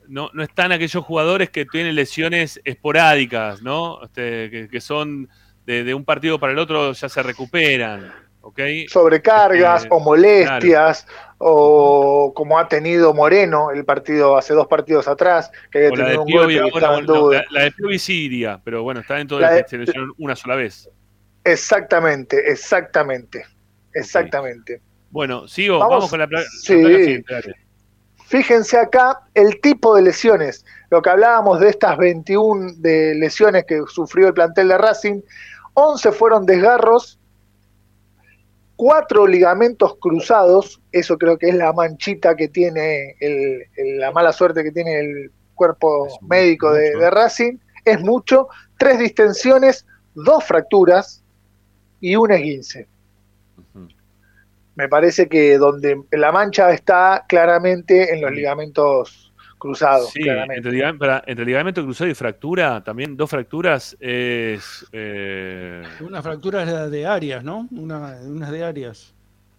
no, no están aquellos jugadores que tienen lesiones esporádicas, ¿no? Este, que, que son de, de un partido para el otro ya se recuperan, ¿ok? Sobrecargas Este, o molestias, o como ha tenido Moreno el partido hace dos partidos atrás, que había O la de tenido un golpe y ahora, estaba en duda. la, la de Piovi sí iría, pero bueno, está dentro La de la que se lesionó una sola vez. Exactamente, exactamente, exactamente. Bueno, sigo, Vamos- vamos, con la, pla- la sí. placa siguiente, dale. Fíjense acá el tipo de lesiones. Lo que hablábamos de estas 21 de lesiones que sufrió el plantel de Racing, 11 fueron desgarros, 4 ligamentos cruzados, eso creo que es la manchita que tiene, el- el- la mala suerte que tiene el cuerpo médico de, de Racing, es mucho, 3 distensiones, 2 fracturas y un esguince. Me parece que donde la mancha está claramente en los ligamentos cruzado, Sí, claramente. entre, ligamento, para- entre ligamento cruzado y fractura, también dos fracturas es. Eh, Una fractura es la de Arias, ¿no? Una, de Arias.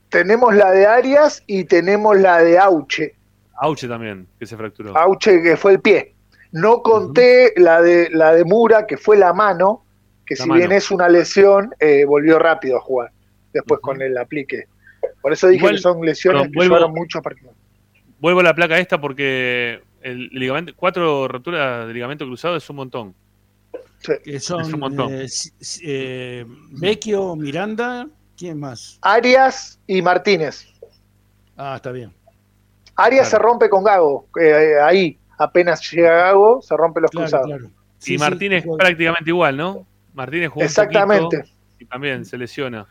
Tenemos la de Arias y tenemos la de Auche. Auche también, que se fracturó. Auche que fue el pie. No conté la de la de Mura, que fue la mano, que La si mano. bien es una lesión, eh, volvió rápido a jugar, después con el aplique. Por eso dije Igual, que son lesiones que vuelvo- llevaron muchos partidos. Vuelvo a la placa esta porque el ligamento, cuatro roturas de ligamento cruzado es un montón. Que Es un son montón. eh, eh, Vecchio, Miranda, ¿quién más? Arias y Martínez. Ah, está bien. Arias se rompe con Gago, eh, ahí, apenas llega Gago, se rompe los cruzados. y Martínez prácticamente igual, ¿no? Martínez jugó un Exactamente. poquito y también se lesiona.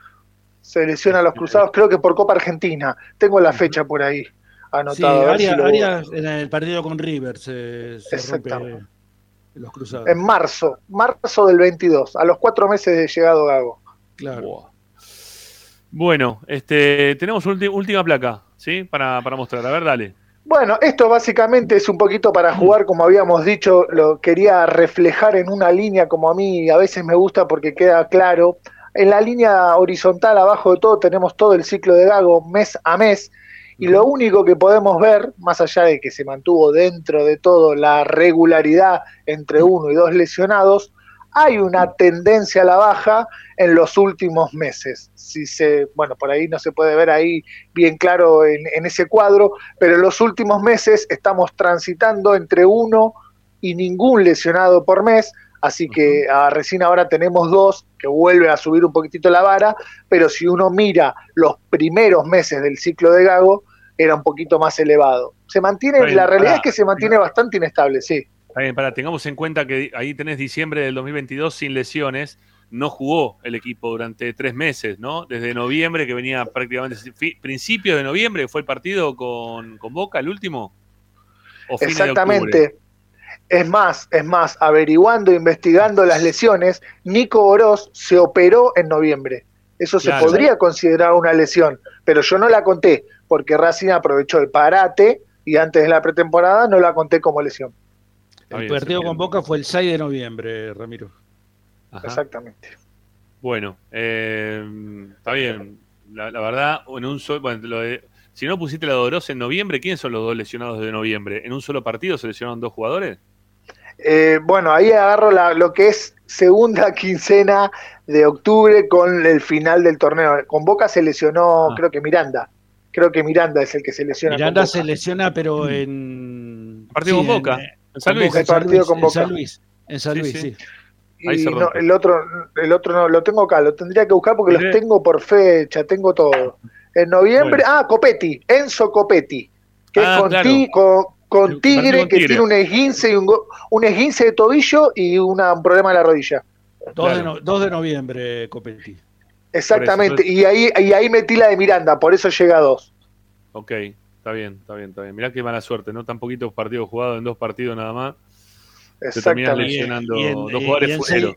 Se lesiona los cruzados, creo que por Copa Argentina. Tengo la fecha por ahí Sí, anotado. a si lo- Arias en el partido con River se, se rompe Exactamente. los cruzados. En marzo, marzo del 22, a los cuatro meses de llegado Gago. Claro. Bueno, este, tenemos última placa, ¿sí? Para, para mostrar. A ver, dale. Bueno, esto básicamente es un poquito para jugar, como habíamos dicho, lo quería reflejar en una línea como a mí a veces me gusta porque queda claro. En la línea horizontal abajo de todo tenemos todo el ciclo de Gago mes a mes y lo único que podemos ver, más allá de que se mantuvo dentro de todo la regularidad entre uno y dos lesionados, hay una tendencia a la baja en los últimos meses. Si se, bueno, por ahí no se puede ver ahí bien claro en, en ese cuadro, pero en los últimos meses estamos transitando entre uno y ningún lesionado por mes, así que ah, recién ahora tenemos dos que vuelve a subir un poquitito la vara, pero si uno mira los primeros meses del ciclo de Gago, era un poquito más elevado. Se mantiene, bien, la realidad es que se mantiene bastante inestable, sí. Está bien, para, tengamos en cuenta que ahí tenés diciembre del 2022 sin lesiones. No jugó el equipo durante tres meses, ¿no? Desde noviembre, que venía prácticamente. Principio de noviembre, fue el partido con, con Boca, el último. O Exactamente. Es más, es más, averiguando, investigando las lesiones, Nico Oroz se operó en noviembre. Eso Claro. se podría considerar una lesión, pero yo no la conté porque Racing aprovechó el parate y antes de la pretemporada no la conté como lesión. El partido con Boca fue el 6 de noviembre, Ramiro. Ajá. Exactamente. Bueno, eh, está bien. La, la verdad, en un solo. Bueno, lo de- si no pusiste la de Oroz en noviembre, ¿quiénes son los dos lesionados de noviembre? ¿En un solo partido se lesionaron dos jugadores? Eh, bueno, ahí agarro la- lo que es segunda quincena de octubre con el final del torneo. Con Boca se lesionó, creo que Miranda. Creo que Miranda es el que se lesiona. con Miranda Boca. se lesiona, pero en. Partido con Boca, en San con Luis. Partido con en Boca. San Luis. En San Luis, sí. sí. Ahí Y se no, el otro, el otro no, lo tengo acá, lo tendría que buscar porque los tengo por fecha, tengo todo. En noviembre, ah, Copetti, Enzo Copetti, que Ah, es con, claro. ti- con, con Tigre, que Tigre. tiene un esguince, y un, go- un esguince de tobillo y una- un problema en la rodilla. 2, de Claro. no- 2 de noviembre, Copetti. Exactamente, eso, y ahí, y ahí metí la de Miranda, por eso llega a dos. Ok, está bien, está bien, está bien. Mirá qué mala suerte, ¿no? Tan poquitos partidos jugados en dos partidos nada más. Te Exactamente. lesionando Y en- dos jugadores y en seis-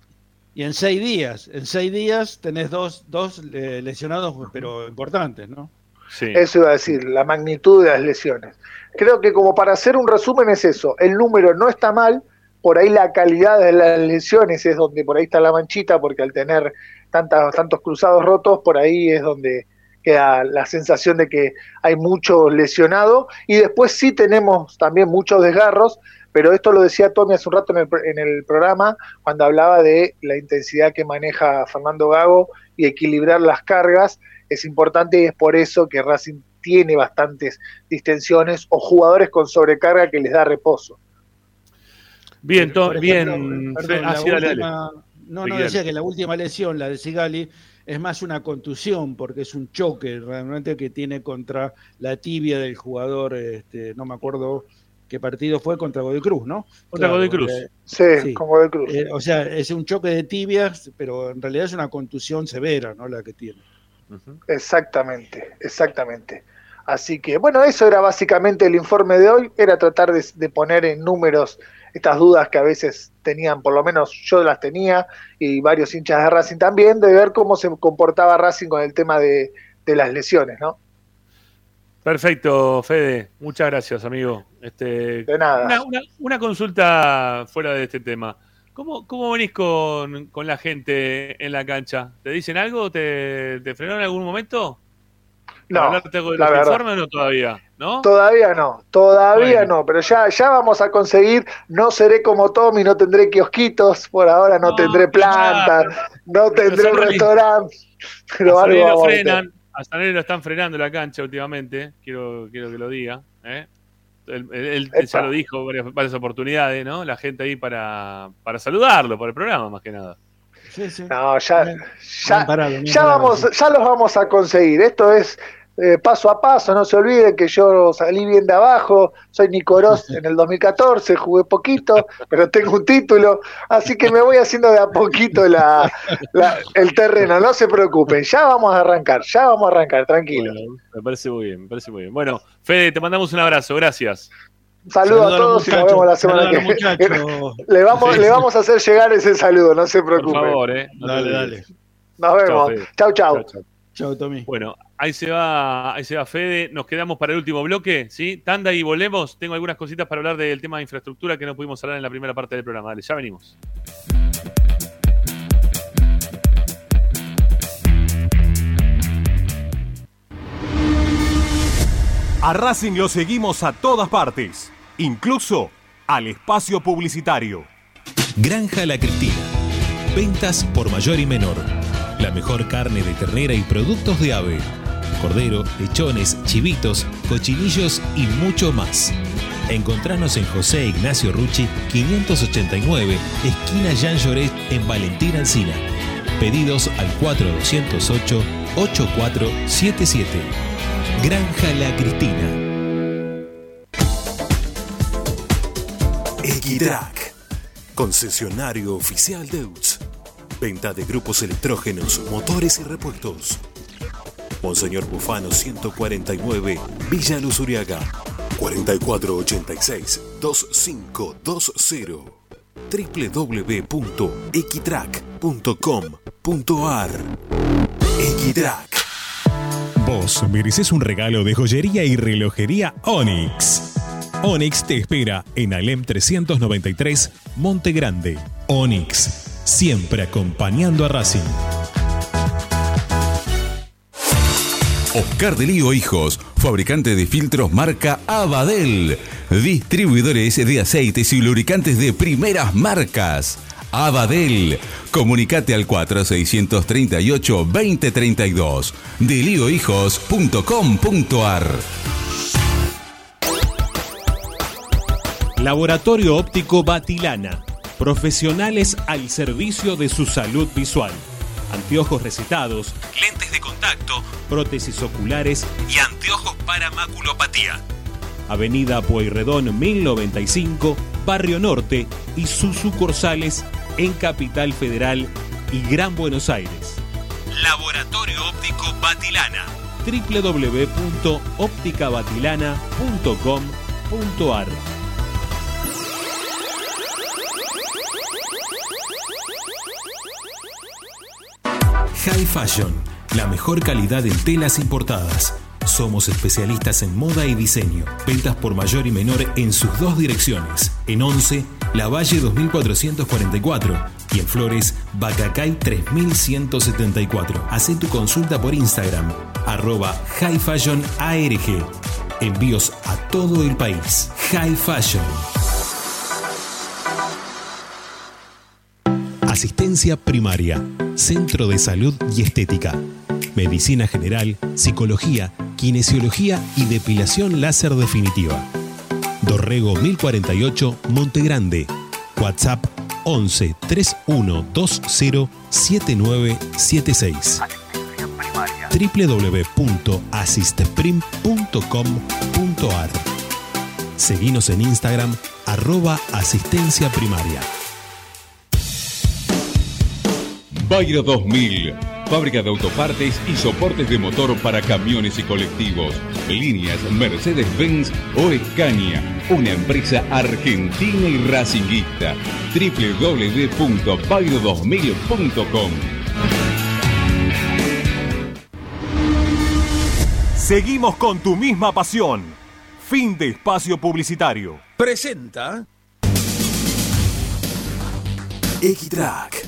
Y en seis días, en seis días tenés dos, dos eh, lesionados, pero importantes, ¿no? Sí. Eso iba a decir, la magnitud de las lesiones. Creo que como para hacer un resumen es eso, el número no está mal, por ahí la calidad de las lesiones es donde por ahí está la manchita, porque al tener tantas, tantos cruzados rotos, por ahí es donde queda la sensación de que hay mucho lesionado. Y después sí tenemos también muchos desgarros, pero esto lo decía Tommy hace un rato en el, en el programa cuando hablaba de la intensidad que maneja Fernando Gago y equilibrar las cargas es importante y es por eso que Racing tiene bastantes distensiones o jugadores con sobrecarga que les da reposo. Bien, to- Por ejemplo, bien. perdón, Fre- ah, la sí, dale, dale. última- No, no, decía que la última lesión, la de Sigali, es más una contusión porque es un choque realmente que tiene contra la tibia del jugador, este, no me acuerdo qué partido fue, contra Godoy Cruz, ¿no? Contra Godoy Cruz. eh, Sí, Sí. con Godoy Cruz. eh, o sea, es un choque de tibias, pero en realidad es una contusión severa, ¿no? La que tiene. Exactamente, exactamente. Así que, bueno, eso era básicamente el informe de hoy, era tratar de, de poner en números estas dudas que a veces tenían, por lo menos yo las tenía, y varios hinchas de Racing también, de ver cómo se comportaba Racing con el tema de, de las lesiones, ¿no? Perfecto, Fede. Muchas gracias, amigo. Este, De nada. Una, una- una consulta fuera de este tema. ¿Cómo, cómo venís con, con la gente en la cancha? ¿Te dicen algo? ¿Te, te frenó en algún momento? No, ¿Para hablarte la los verdad. informes o no todavía? ¿No? Todavía no, todavía Bueno. no, pero ya, ya vamos a conseguir, no seré como Tommy, no tendré kiosquitos, por ahora no, tendré plantas, no tendré un restaurante, pero algo lo a meter. frenan. A San Luis lo están frenando la cancha últimamente. Quiero, quiero que lo diga. ¿eh? Él, él- él ya lo dijo varias, varias oportunidades, ¿no? La gente ahí para, para saludarlo por el programa, más que nada. Sí, sí. No, ya, ya, parado, ya parado, vamos, sí. ya los vamos a conseguir. Esto es eh, paso a paso, no se olviden que yo salí bien de abajo, soy Nicoros en el 2014, jugué poquito, pero tengo un título, así que me voy haciendo de a poquito la, la- el terreno, no se preocupen, ya vamos a arrancar, ya vamos a arrancar, tranquilo. Bueno, me parece muy bien, me parece muy bien. Bueno, Fede, te mandamos un abrazo, gracias. Un saludo a todos y nos vemos la semana que viene. Le vamos, le vamos a hacer llegar ese saludo, no se Por preocupen. favor, ¿eh? Dale, dale. Nos vemos. Fede. Chau, chau. Chao, Tommy. Bueno, ahí se va, ahí se va Fede. Nos quedamos para el último bloque, ¿sí? Tanda y volvemos. Tengo algunas cositas para hablar del tema de infraestructura que no pudimos hablar en la primera parte del programa. Dale, ya venimos. A Racing lo seguimos a todas partes, incluso al espacio publicitario. Granja La Cristina. Ventas por mayor y menor. La mejor carne de ternera y productos de ave. Cordero, lechones, chivitos, cochinillos y mucho más. Encontranos en José Ignacio Rucci 589, esquina Jean Lloret en Valentín Alcina. Pedidos al 4208-8477. Granja La Cristina. Equitrack, concesionario oficial Deutz. Venta de grupos electrógenos, motores y repuestos. Monseñor Bufano 149, Villa Luz Uriaga. 4486-2520. www.equitrack.com.ar Equitrack. Vos mereces un regalo de joyería y relojería Onyx. Onyx te espera en Alem 393, Monte Grande. Onyx, siempre acompañando a Racing. Oscar de Lío Hijos, fabricante de filtros marca Abadel. Distribuidores de aceites y lubricantes de primeras marcas. Abadel. Comunicate al 4638-2032. deliohijos.com.ar Laboratorio Óptico Batilana. Profesionales al servicio de su salud visual. Anteojos recetados, lentes de contacto, prótesis oculares y anteojos para maculopatía. Avenida Pueyrredón 1095, Barrio Norte y sus sucursales en Capital Federal y Gran Buenos Aires. Laboratorio Óptico Batilana. www.opticabatilana.com.ar High Fashion, la mejor calidad en telas importadas. Somos especialistas en moda y diseño. Ventas por mayor y menor en sus dos direcciones. En 11, La Valle 2444 y en Flores, Bacacay 3174. Haz tu consulta por Instagram, arroba High Fashion ARG. Envíos a todo el país. High Fashion. Asistencia primaria, Centro de Salud y Estética, Medicina General, Psicología, Kinesiología y Depilación Láser Definitiva. Dorrego 1048, Monte Grande. WhatsApp 11 3120 7976 www.asisteprim.com.ar Seguinos en Instagram arroba asistencia primaria. Bayro 2000, fábrica de autopartes y soportes de motor para camiones y colectivos. Líneas Mercedes-Benz o Scania, una empresa argentina y racinguista. www.bayro2000.com Seguimos con tu misma pasión. Fin de espacio publicitario. Presenta Equitrack,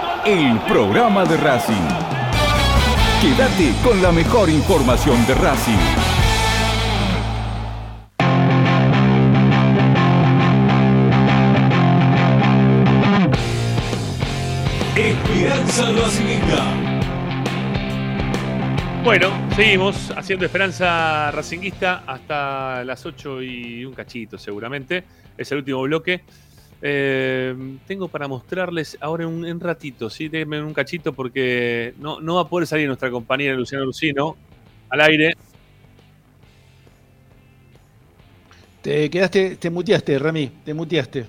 el programa de Racing. Quédate con la mejor información de Racing. Esperanza Racingista. Bueno, seguimos haciendo Esperanza Racinguista hasta las 8 y un cachito seguramente. Es el último bloque. Eh, tengo para mostrarles ahora un, un ratito, ¿sí? Déjenme un cachito porque no, no va a poder salir nuestra compañera Luciano Lucino al aire. Te quedaste, te muteaste, Rami, te muteaste.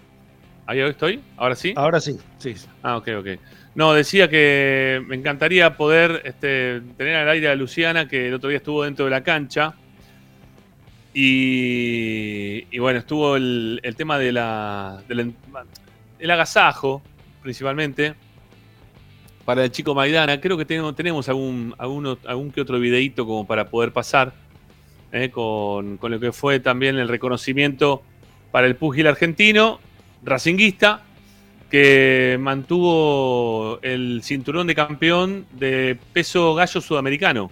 ¿Ahí estoy? ¿Ahora sí? Ahora sí, sí. Ah, ok, ok. No, decía que me encantaría poder este, tener al aire a Luciana, que el otro día estuvo dentro de la cancha. Y, y bueno, estuvo el, el tema de la, el agasajo, principalmente, para el chico Maidana. Creo que tenemos, tenemos algún, alguno- algún que otro videíto como para poder pasar eh, con, con lo que fue también el reconocimiento para el púgil argentino, racinguista, que mantuvo el cinturón de campeón de peso gallo sudamericano.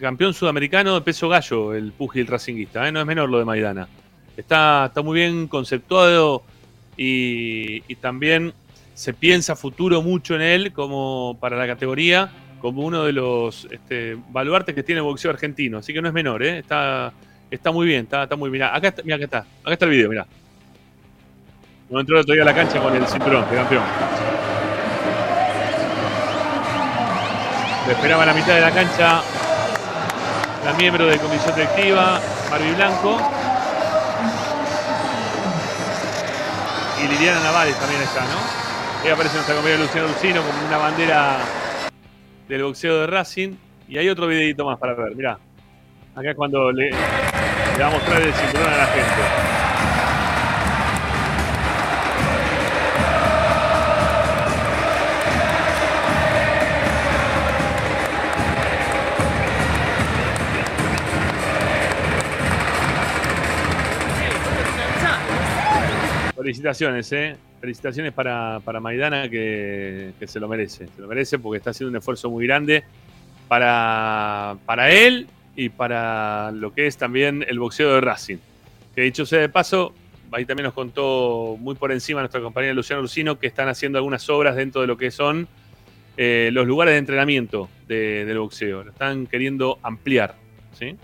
Campeón sudamericano de peso gallo, el púgil racinguista, ¿eh? no es menor lo de Maidana. Está, está muy bien conceptuado y, también se piensa futuro mucho en él como para la categoría, como uno de los este, baluartes que tiene el boxeo argentino. Así que no es menor, ¿eh? está, está muy bien, está, muy bien. Acá está, mira, acá está, acá está el video, mira. No entró día a la cancha con el cinturón de campeón. Lo esperaba en la mitad de la cancha la miembro de comisión directiva, Marvi Blanco. Y Liliana Navales también está, ¿no? Ahí aparece nuestra compañera Luciano Lucino con una bandera del boxeo de Racing. Y hay otro videito más para ver, mirá. Acá es cuando le, le va a mostrar el cinturón a la gente. Felicitaciones, ¿eh? Felicitaciones para, para Maidana que, se lo merece. Se lo merece porque está haciendo un esfuerzo muy grande para, para él y para lo que es también el boxeo de Racing. Que dicho sea de paso, ahí también nos contó muy por encima nuestra compañera Luciano Lucino que están haciendo algunas obras dentro de lo que son eh, los lugares de entrenamiento de- del boxeo. Lo están queriendo ampliar, ¿sí?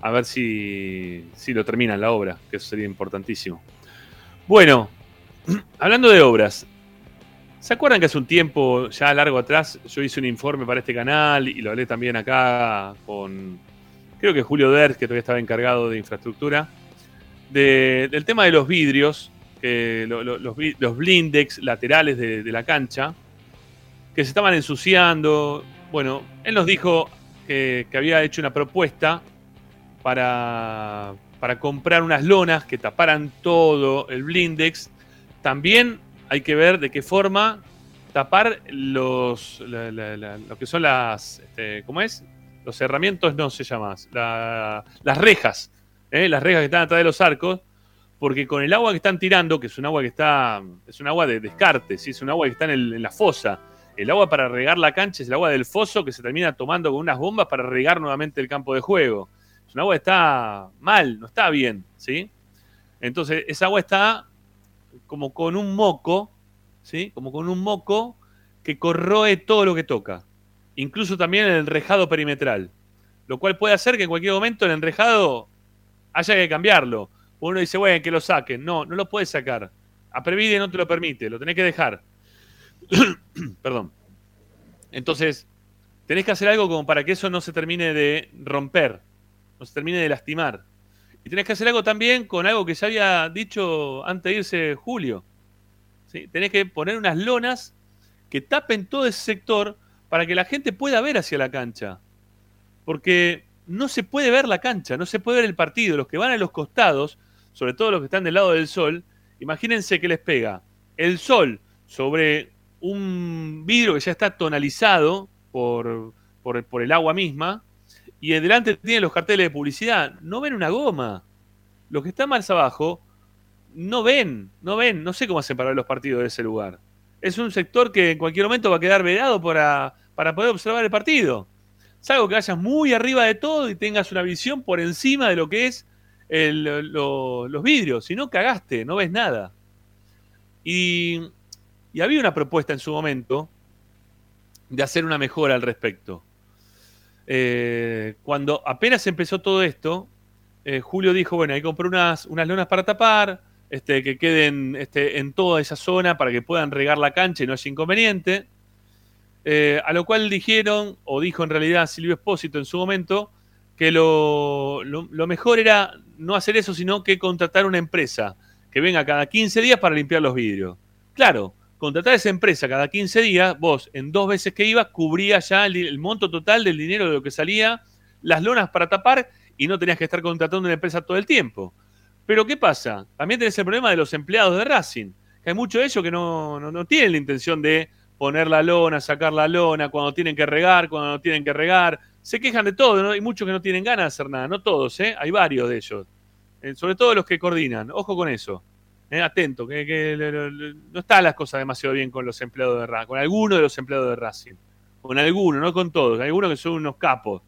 A ver si, si lo terminan la obra, que eso sería importantísimo. Bueno, hablando de obras, ¿se acuerdan que hace un tiempo, ya largo atrás, yo hice un informe para este canal y lo hablé también acá con, creo que Julio Derz, que todavía estaba encargado de infraestructura, de- del tema de los vidrios, lo- los, blindex laterales de, la cancha, que se estaban ensuciando. Bueno, él nos dijo que había hecho una propuesta para, para comprar unas lonas que taparan todo el blindex. También hay que ver de qué forma tapar los lo que son las este, ¿cómo es? Los herramientas no se llama, la- las rejas, ¿eh? las rejas que están atrás de los arcos, porque con el agua que están tirando, que es un agua que está, es un agua de descarte, ¿sí? es un agua que está en, el- en la fosa. El agua para regar la cancha es el agua del foso que se termina tomando con unas bombas para regar nuevamente el campo de juego. Es un agua está mal, no está bien, ¿sí? Entonces, esa agua está como con un moco, ¿sí? Como con un moco que corroe todo lo que toca. Incluso también el enrejado perimetral. Lo cual puede hacer que en cualquier momento el enrejado haya que cambiarlo. Uno dice, bueno, que lo saquen. No, no lo puedes sacar. A Previde no te lo permite, lo tenés que dejar. Perdón. Entonces, tenés que hacer algo como para que eso no se termine de romper, no se termine de lastimar. Y tenés que hacer algo también con algo que ya había dicho antes de irse Julio. Tenés que poner unas lonas que tapen todo ese sector para que la gente pueda ver hacia la cancha. Porque no se puede ver la cancha, no se puede ver el partido. Los que van a los costados, sobre todo los que están del lado del sol, imagínense que les pega el sol sobre un vidrio que ya está tonalizado por, por el agua misma, y delante tienen los carteles de publicidad. No ven una goma. Los que están más abajo no ven, no ven, no sé cómo hacen para ver los partidos de ese lugar. Es un sector que en cualquier momento va a quedar vedado para, para poder observar el partido. Es algo que vayas muy arriba de todo y tengas una visión por encima de lo que es los vidrios. Si no, cagaste, no ves nada. Y, y había una propuesta en su momento de hacer una mejora al respecto. Eh, cuando apenas empezó todo esto, eh, Julio dijo, bueno, hay que comprar unas, unas lonas para tapar, este, que queden este, en toda esa zona para que puedan regar la cancha y no haya inconveniente. Eh, a lo cual dijeron, o dijo en realidad Silvio Espósito en su momento, que lo, lo- lo mejor era no hacer eso, sino que contratar una empresa que venga cada 15 días para limpiar los vidrios. Claro, contratar esa empresa cada 15 días, vos en dos veces que ibas cubrías ya el, monto total del dinero de lo que salía, las lonas para tapar y no tenías que estar contratando una empresa todo el tiempo. Pero ¿qué pasa? También tenés el problema de los empleados de Racing, que hay muchos de ellos que no, no, no tienen la intención de poner la lona, sacar la lona, cuando tienen que regar, cuando no tienen que regar. Se quejan de todo, ¿no? hay muchos que no tienen ganas de hacer nada, no todos, ¿eh? hay varios de ellos. Eh, sobre todo los que coordinan, ojo con eso. Atento, que, no están las cosas demasiado bien con los empleados de Racing, con algunos de los empleados de Racing. Con algunos, no con todos. Hay algunos que son unos capos.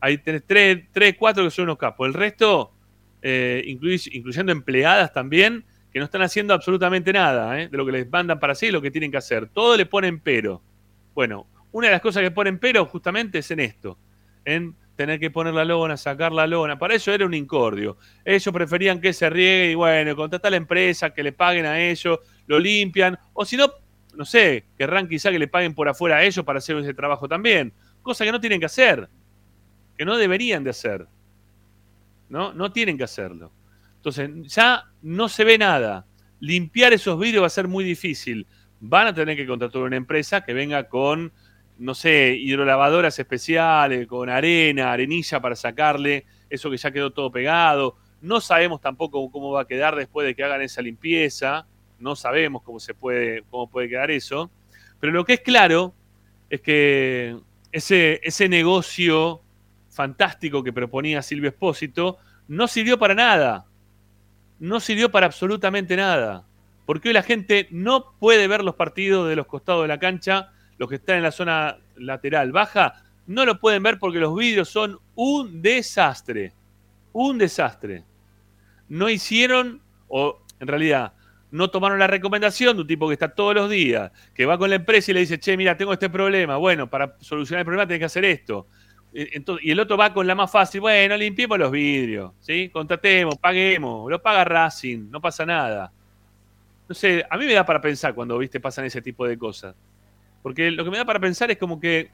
Hay tenés tres, tres, cuatro que son unos capos. El resto, eh, incluy- incluyendo empleadas también, que no están haciendo absolutamente nada eh, de lo que les mandan para hacer y lo que tienen que hacer. Todo le ponen pero. Bueno, una de las cosas que ponen pero justamente es en esto. En tener que poner la lona, sacar la lona. Para eso era un incordio. Ellos preferían que se riegue y bueno, contratar a la empresa, que le paguen a ellos, lo limpian. O si no, no sé, querrán quizá que le paguen por afuera a ellos para hacer ese trabajo también. Cosa que no tienen que hacer. Que no deberían de hacer. ¿No? No tienen que hacerlo. Entonces, ya no se ve nada. Limpiar esos vidrios va a ser muy difícil. Van a tener que contratar una empresa que venga con, no sé, hidrolavadoras especiales, con arena, arenilla para sacarle eso que ya quedó todo pegado. No sabemos tampoco cómo va a quedar después de que hagan esa limpieza. No sabemos cómo se puede, cómo puede quedar eso. Pero lo que es claro es que ese, ese negocio fantástico que proponía Silvio Espósito no sirvió para nada. No sirvió para absolutamente nada. Porque hoy la gente no puede ver los partidos de los costados de la cancha, los que están en la zona lateral baja, no lo pueden ver porque los vídeos son un desastre. Un desastre. No hicieron, o en realidad, no tomaron la recomendación de un tipo que está todos los días, que va con la empresa y le dice, che, mira, tengo este problema. Bueno, para solucionar el problema tenés que hacer esto. Eh, entonces- y el otro va con la más fácil, bueno, limpiemos los vidrios, ¿sí? Contratemos, paguemos, lo paga Racing, no pasa nada. No sé, a mí me da para pensar cuando, viste, pasan ese tipo de cosas. Porque lo que me da para pensar es como que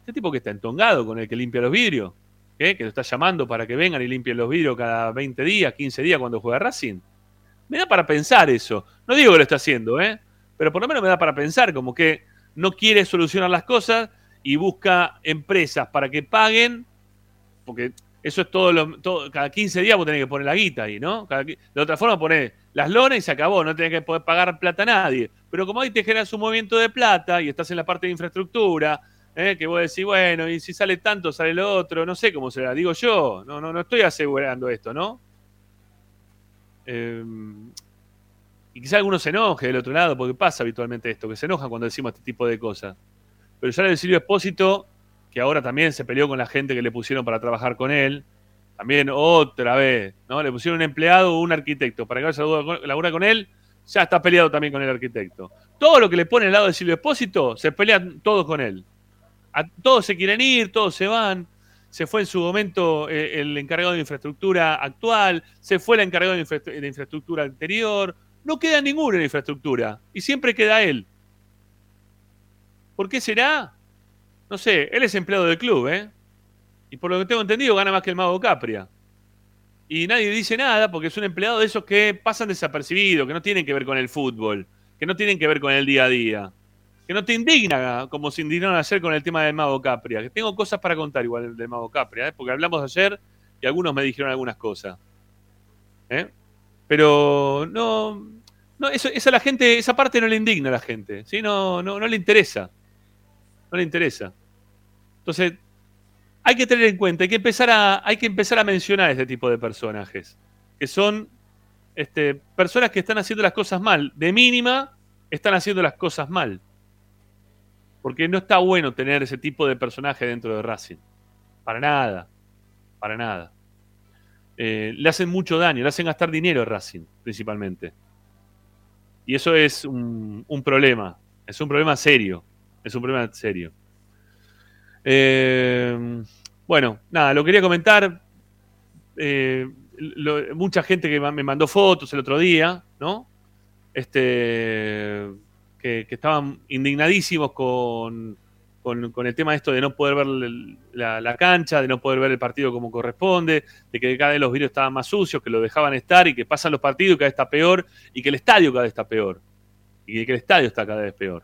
este tipo que está entongado con el que limpia los vidrios, que lo está llamando para que vengan y limpien los vidrios cada 20 días, 15 días cuando juega Racing. Me da para pensar eso. No digo que lo está haciendo, ¿eh? Pero por lo menos me da para pensar como que no quiere solucionar las cosas y busca empresas para que paguen, porque eso es todo, lo, cada 15 días vos tenés que poner la guita ahí, ¿no? De otra forma ponés las lonas y se acabó, no tenés que poder pagar plata a nadie. Pero como ahí te generas un movimiento de plata y estás en la parte de infraestructura, ¿eh? que vos decís, bueno, y si sale tanto, sale lo otro, no sé cómo será, digo yo, no, no, no estoy asegurando esto, ¿no? Eh, y quizá alguno se enoje del otro lado, porque pasa habitualmente esto, que se enoja cuando decimos este tipo de cosas. Pero ya el Silvio Espósito, que ahora también se peleó con la gente que le pusieron para trabajar con él, también otra vez, ¿no? Le pusieron un empleado o un arquitecto para que vaya a laburar con él, ya está peleado también con el arquitecto. Todo lo que le pone al lado de Silvio Espósito, se pelean todos con él. A- todos se quieren ir, todos se van. Se fue en su momento eh, el encargado de infraestructura actual, se fue el encargado de, infra- de infraestructura anterior. No queda ninguno en infraestructura y siempre queda él. ¿Por qué será? No sé, él es empleado del club, ¿eh? Y por lo que tengo entendido, gana más que el mago Capria. y nadie dice nada porque es un empleado de esos que pasan desapercibidos, que no tienen que ver con el fútbol, que no tienen que ver con el día a día, que no te indigna como se indignaron ayer con el tema del Mago Capria, que tengo cosas para contar igual del Mago Capria, ¿eh? porque hablamos ayer y algunos me dijeron algunas cosas. ¿eh? Pero no, no eso, esa la gente, esa parte no le indigna a la gente, ¿sí? no, no, no le interesa, no le interesa. Entonces, hay que tener en cuenta, hay que empezar a, hay que empezar a mencionar este tipo de personajes, que son este, personas que están haciendo las cosas mal. De mínima, están haciendo las cosas mal. Porque no está bueno tener ese tipo de personaje dentro de Racing. Para nada. Para nada. Eh, le hacen mucho daño, le hacen gastar dinero a Racing, principalmente. Y eso es un, un problema. Es un problema serio. Es un problema serio. Eh, bueno, nada, lo quería comentar. Eh, mucha gente que me mandó fotos el otro día, ¿no? Este, que, estaban indignadísimos con, con, el tema de esto de no poder ver la, cancha, de no poder ver el partido como corresponde, de que cada vez los vídeos estaban más sucios, que lo dejaban estar y que pasan los partidos y cada vez está peor y que el estadio cada vez está peor. Y que el estadio está cada vez peor.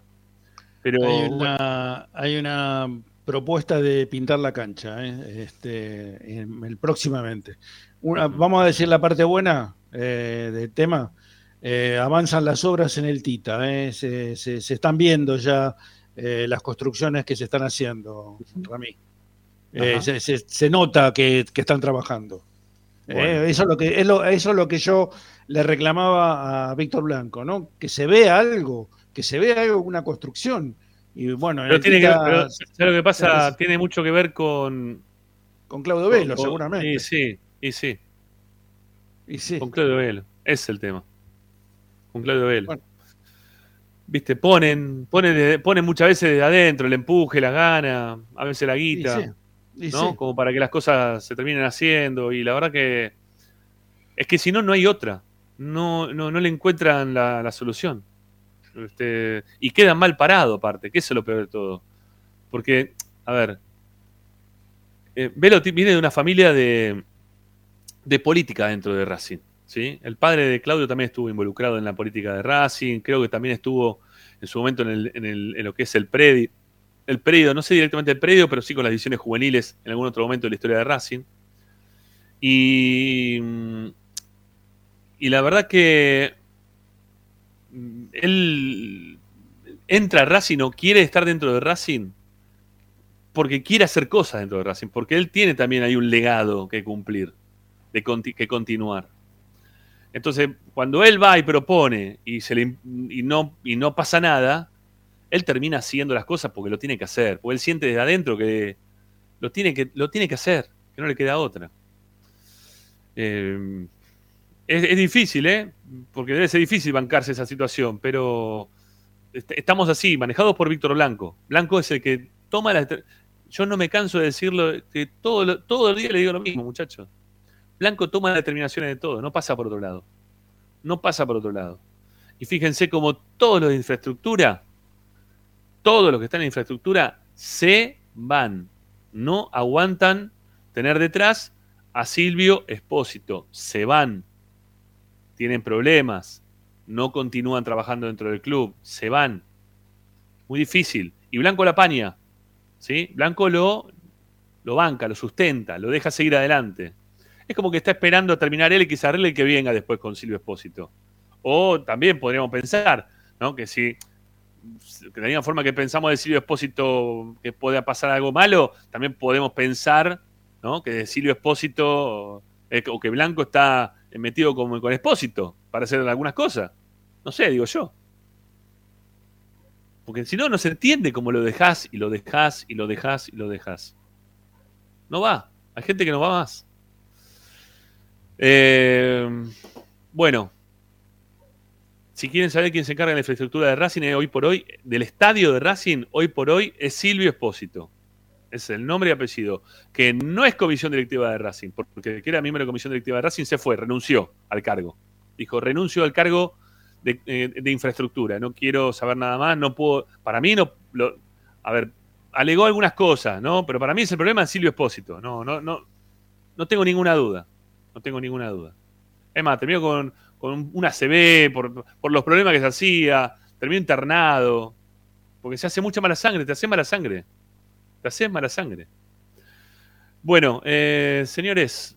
Pero Hay una, hay una propuesta de pintar la cancha, ¿eh? este, en- próximamente. Una- vamos a decir la parte buena eh, del tema. Eh, avanzan las obras en el Tita, se, se- se están viendo ya las construcciones que se están haciendo, Rami. Se, se- nota que, que están trabajando. Bueno. eso, es lo que, es lo- eso es lo que yo le reclamaba a Víctor Blanco, ¿no? Que se vea algo, que se vea algo, una construcción. Y bueno, en Pero tiene que, pero, ¿sabes lo que pasa? Tiene mucho que ver con. Con Claudio Velo, con- seguramente. Y sí, y sí. Y sí. Con Claudio Velo. Es el tema. Con Claudio Velo. Viste, ponen, ponen, ponen muchas veces desde adentro el empuje, las ganas, a veces la guita, Y sí, y ¿no? sí. Como para que las cosas se terminen haciendo. Y la verdad que. Es que si no, no hay otra. No, no, no le encuentran la, la solución. Este, y quedan mal parados, aparte, que eso es lo peor de todo. Porque, a ver, eh, Velo viene de una familia de, de política dentro de Racing. ¿sí? El padre de Claudio también estuvo involucrado en la política de Racing, creo que también estuvo en su momento en, el- en el- lo que es el predio, el predio, no sé directamente el predio, pero sí con las divisiones juveniles en algún otro momento de la historia de Racing. Y, y la verdad que él entra a Racing o quiere estar dentro de Racing porque quiere hacer cosas dentro de Racing, porque él tiene también ahí un legado que cumplir, que continuar. Entonces, cuando él va y propone y, se le, y, no, y no pasa nada, él termina haciendo las cosas porque lo tiene que hacer, porque él siente desde adentro que lo tiene que, lo tiene que hacer, que no le queda otra. Eh, es, es difícil, ¿eh? Porque debe ser difícil bancarse esa situación, pero est- estamos así, manejados por Víctor Blanco. Blanco es el que toma la... Yo no me canso de decirlo, que todo, todo el día le digo lo mismo, muchachos. Blanco toma las determinaciones de todo, no pasa por otro lado. No pasa por otro lado. Y fíjense como todos los de infraestructura, todos los que están en infraestructura, se van. No aguantan tener detrás a Silvio Espósito. Se van. Tienen problemas. No continúan trabajando dentro del club. Se van. Muy difícil. Y Blanco la paña. ¿sí? Blanco lo, lo banca, lo sustenta, lo deja seguir adelante. Es como que está esperando a terminar él y que arregle y que venga después con Silvio Espósito. O también podríamos pensar, ¿no? Que si de la misma forma que pensamos de Silvio Espósito que pueda pasar algo malo, también podemos pensar, ¿no? Que de Silvio Espósito eh, o que Blanco está metido con, con Espósito para hacer algunas cosas. No sé, digo yo. Porque si no, no se entiende cómo lo dejás y lo dejás y lo dejás y lo dejás. No va. Hay gente que no va más. Eh, bueno, si quieren saber quién se encarga de la infraestructura de Racing eh, hoy por hoy, del estadio de Racing, hoy por hoy es Silvio Espósito. Es el nombre y apellido. Que no es comisión directiva de Racing, porque que era miembro de comisión directiva de Racing se fue, renunció al cargo. Dijo, renuncio al cargo de, eh, de infraestructura, no quiero saber nada más, no puedo. Para mí, no. Lo, a ver, alegó algunas cosas, ¿no? Pero para mí es el problema de Silvio Espósito. No, no, no, no tengo ninguna duda. no tengo ninguna duda. Es más, terminó con, con un ACV por, por los problemas que se hacía, terminó internado, porque se hace mucha mala sangre, te hace mala sangre. Te hace mala sangre. Bueno, eh, señores,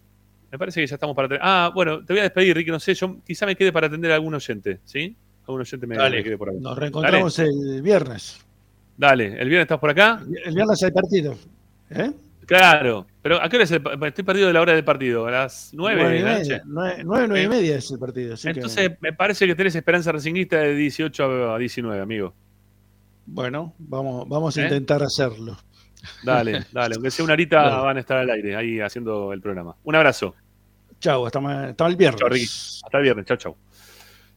me parece que ya estamos para... atender- Ah, bueno, te voy a despedir, Ricky, no sé, yo quizá me quede para atender a algún oyente, ¿sí? Algún oyente me, Dale. me quede por ahí. Nos reencontramos el viernes. Dale, ¿el viernes estás por acá? El viernes hay partido. ¿Eh? Claro, pero ¿a qué hora es el Estoy perdido de la hora del partido, a las 9 Nueve de y la media. noche. Nueve, nueve, nueve y media es el partido. así que- Entonces, me parece que tenés esperanza racinguista de 18 a 19, amigo. bueno, vamos, vamos a ¿Eh? intentar hacerlo. Dale, dale, aunque sea una horita Dale. van a estar al aire, ahí haciendo el programa. Un abrazo. Chau, hasta, el viernes. Chau, Ricky. Hasta el viernes, chau, chau.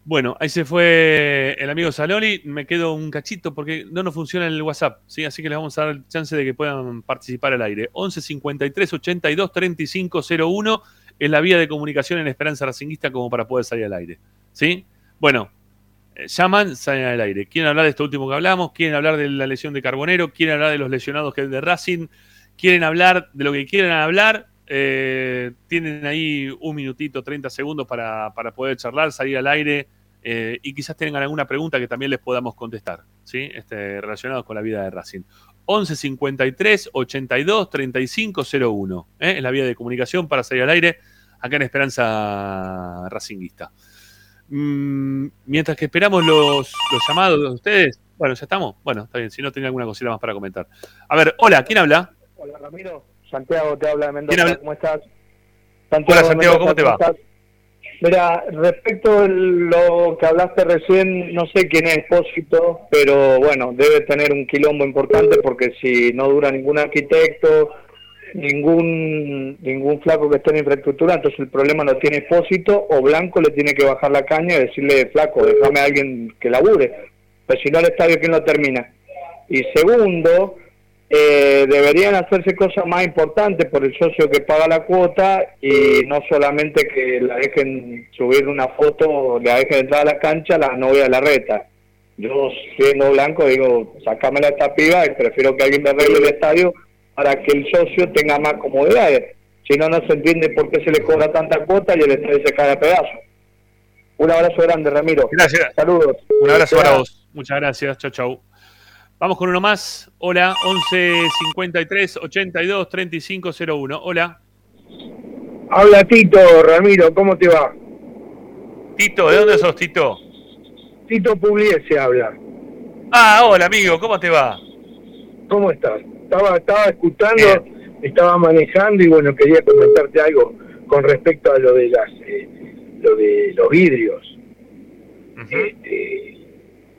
Bueno, ahí se fue el amigo Saloli. Me quedo un cachito porque no nos funciona el WhatsApp, ¿sí? Así que les vamos a dar chance de que puedan participar al aire. 11 53 82 35 01 es la vía de comunicación en Esperanza Racinguista como para poder salir al aire, ¿sí? Bueno, llaman, salen al aire. ¿Quieren hablar de esto último que hablamos? ¿Quieren hablar de la lesión de Carbonero? ¿Quieren hablar de los lesionados que de Racing? ¿Quieren hablar de lo que quieran hablar? Eh, tienen ahí un minutito, 30 segundos para, para poder charlar, salir al aire eh, y quizás tengan alguna pregunta que también les podamos contestar, ¿sí? Este, relacionados con la vida de Racing. 11 53 82 35 01 ¿eh? es la vía de comunicación para salir al aire acá en Esperanza Racinguista. Mm, mientras que esperamos los, los llamados de ustedes, bueno, ya estamos. Bueno, está bien, si no tenía alguna cosita más para comentar. A ver, hola, ¿quién habla? Hola Ramiro, Santiago te habla de ¿Quién Mendoza? ¿cómo estás? Hola, Santiago, ¿cómo te va? Mira, respecto a lo que hablaste recién, no sé quién es Espósito, pero bueno, debe tener un quilombo importante porque si no dura ningún arquitecto, ningún ningún flaco que esté en infraestructura, entonces el problema lo tiene Espósito o Blanco le tiene que bajar la caña y decirle, flaco, déjame a alguien que labure, pues si no el estadio, ¿quién lo termina? Y segundo, eh, deberían hacerse cosas más importantes por el socio que paga la cuota y no solamente que la dejen subir una foto la dejen entrar a la cancha la novia de la reta. Yo siendo blanco digo, sacámela a esta piba y prefiero que alguien me arregle el estadio para que el socio tenga más comodidades. Si no, no se entiende por qué se le cobra tanta cuota y el estadio se cae a pedazos. Un abrazo grande, Ramiro. Gracias. Saludos. Un abrazo para vos. Muchas gracias. Chau, chau. Vamos con uno más. Hola, 11 53 82 35 01. Hola. Habla Tito, Ramiro, ¿cómo te va? Tito, ¿de dónde sos, Tito? Tito Pugliese habla. Ah, hola, amigo, ¿cómo te va? ¿Cómo estás? Estaba, estaba escuchando, estaba manejando y bueno, quería comentarte algo con respecto a lo de las eh, lo de los vidrios. Este,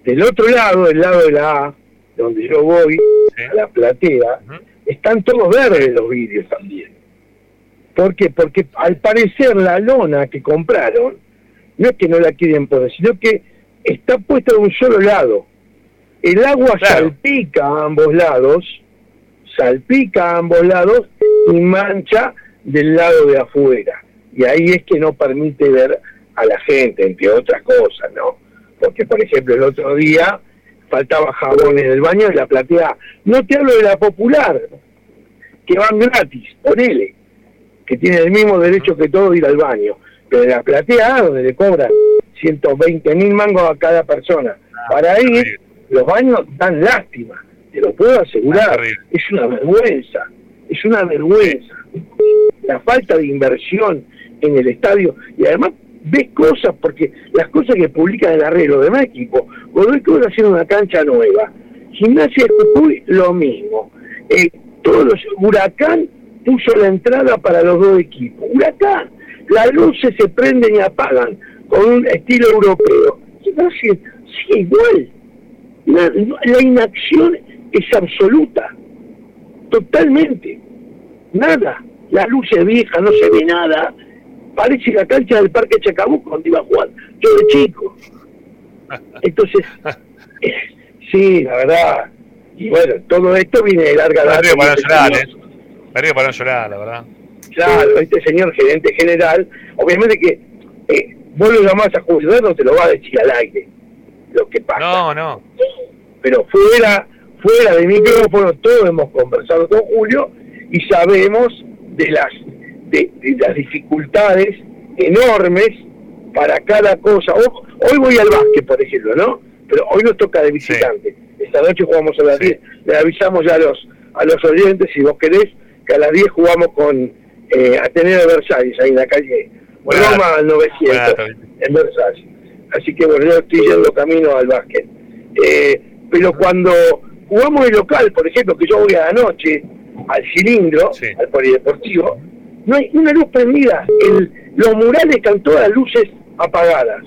del otro lado, del lado de la A, donde yo voy, a la platea, están todos verdes los vidrios también. ¿Por qué? Porque al parecer la lona que compraron no es que no la quieren poner, sino que está puesta de un solo lado. El agua salpica a ambos lados, salpica a ambos lados y mancha del lado de afuera. Y ahí es que no permite ver a la gente, entre otras cosas, ¿no? Porque, por ejemplo, el otro día faltaba jabón en el baño de la platea. No te hablo de la popular, que van gratis, ponele, que tiene el mismo derecho que todo ir al baño. Pero en la platea donde le cobran 120 mil mangos a cada persona, para ir, los baños dan lástima, te lo puedo asegurar. Es una vergüenza, es una vergüenza. La falta de inversión en el estadio y además ves cosas, porque las cosas que publican el arreglo de equipo, vos ves que van haciendo una cancha nueva. Gimnasia de Jujuy, lo mismo. Eh, todos los, Huracán puso la entrada para los dos equipos. Huracán, las luces se prenden y apagan con un estilo europeo. Racing sigue igual. La, la inacción es absoluta, totalmente. Nada. La luz es vieja, no se ve nada. Parece la cancha del Parque Chacabuco donde iba a jugar yo de chico. Entonces, eh, sí, la verdad. Y bueno, todo esto viene de larga data. para no llorar, ¿eh? Para no llorar, la verdad. Claro, este señor gerente general, obviamente que eh, vos lo llamás a juzgar, no te lo va a decir al aire lo que pasa. No, no. Pero fuera, fuera de micrófono, todos hemos conversado con Julio y sabemos de las de, de las dificultades enormes para cada cosa. Ho- Hoy voy al básquet, por ejemplo, ¿no? Pero hoy nos toca de visitante. Esta noche jugamos a las 10. Le avisamos ya a los a los oyentes, si vos querés, que a las 10 jugamos con eh, Ateneo de Versalles, ahí en la calle Roma al 900, en Versalles. Así que bueno, yo estoy yendo camino al básquet. Eh, pero cuando jugamos de local, por ejemplo, que yo voy a la noche al cilindro, al polideportivo, no hay una luz prendida. El, los murales están todas luces apagadas.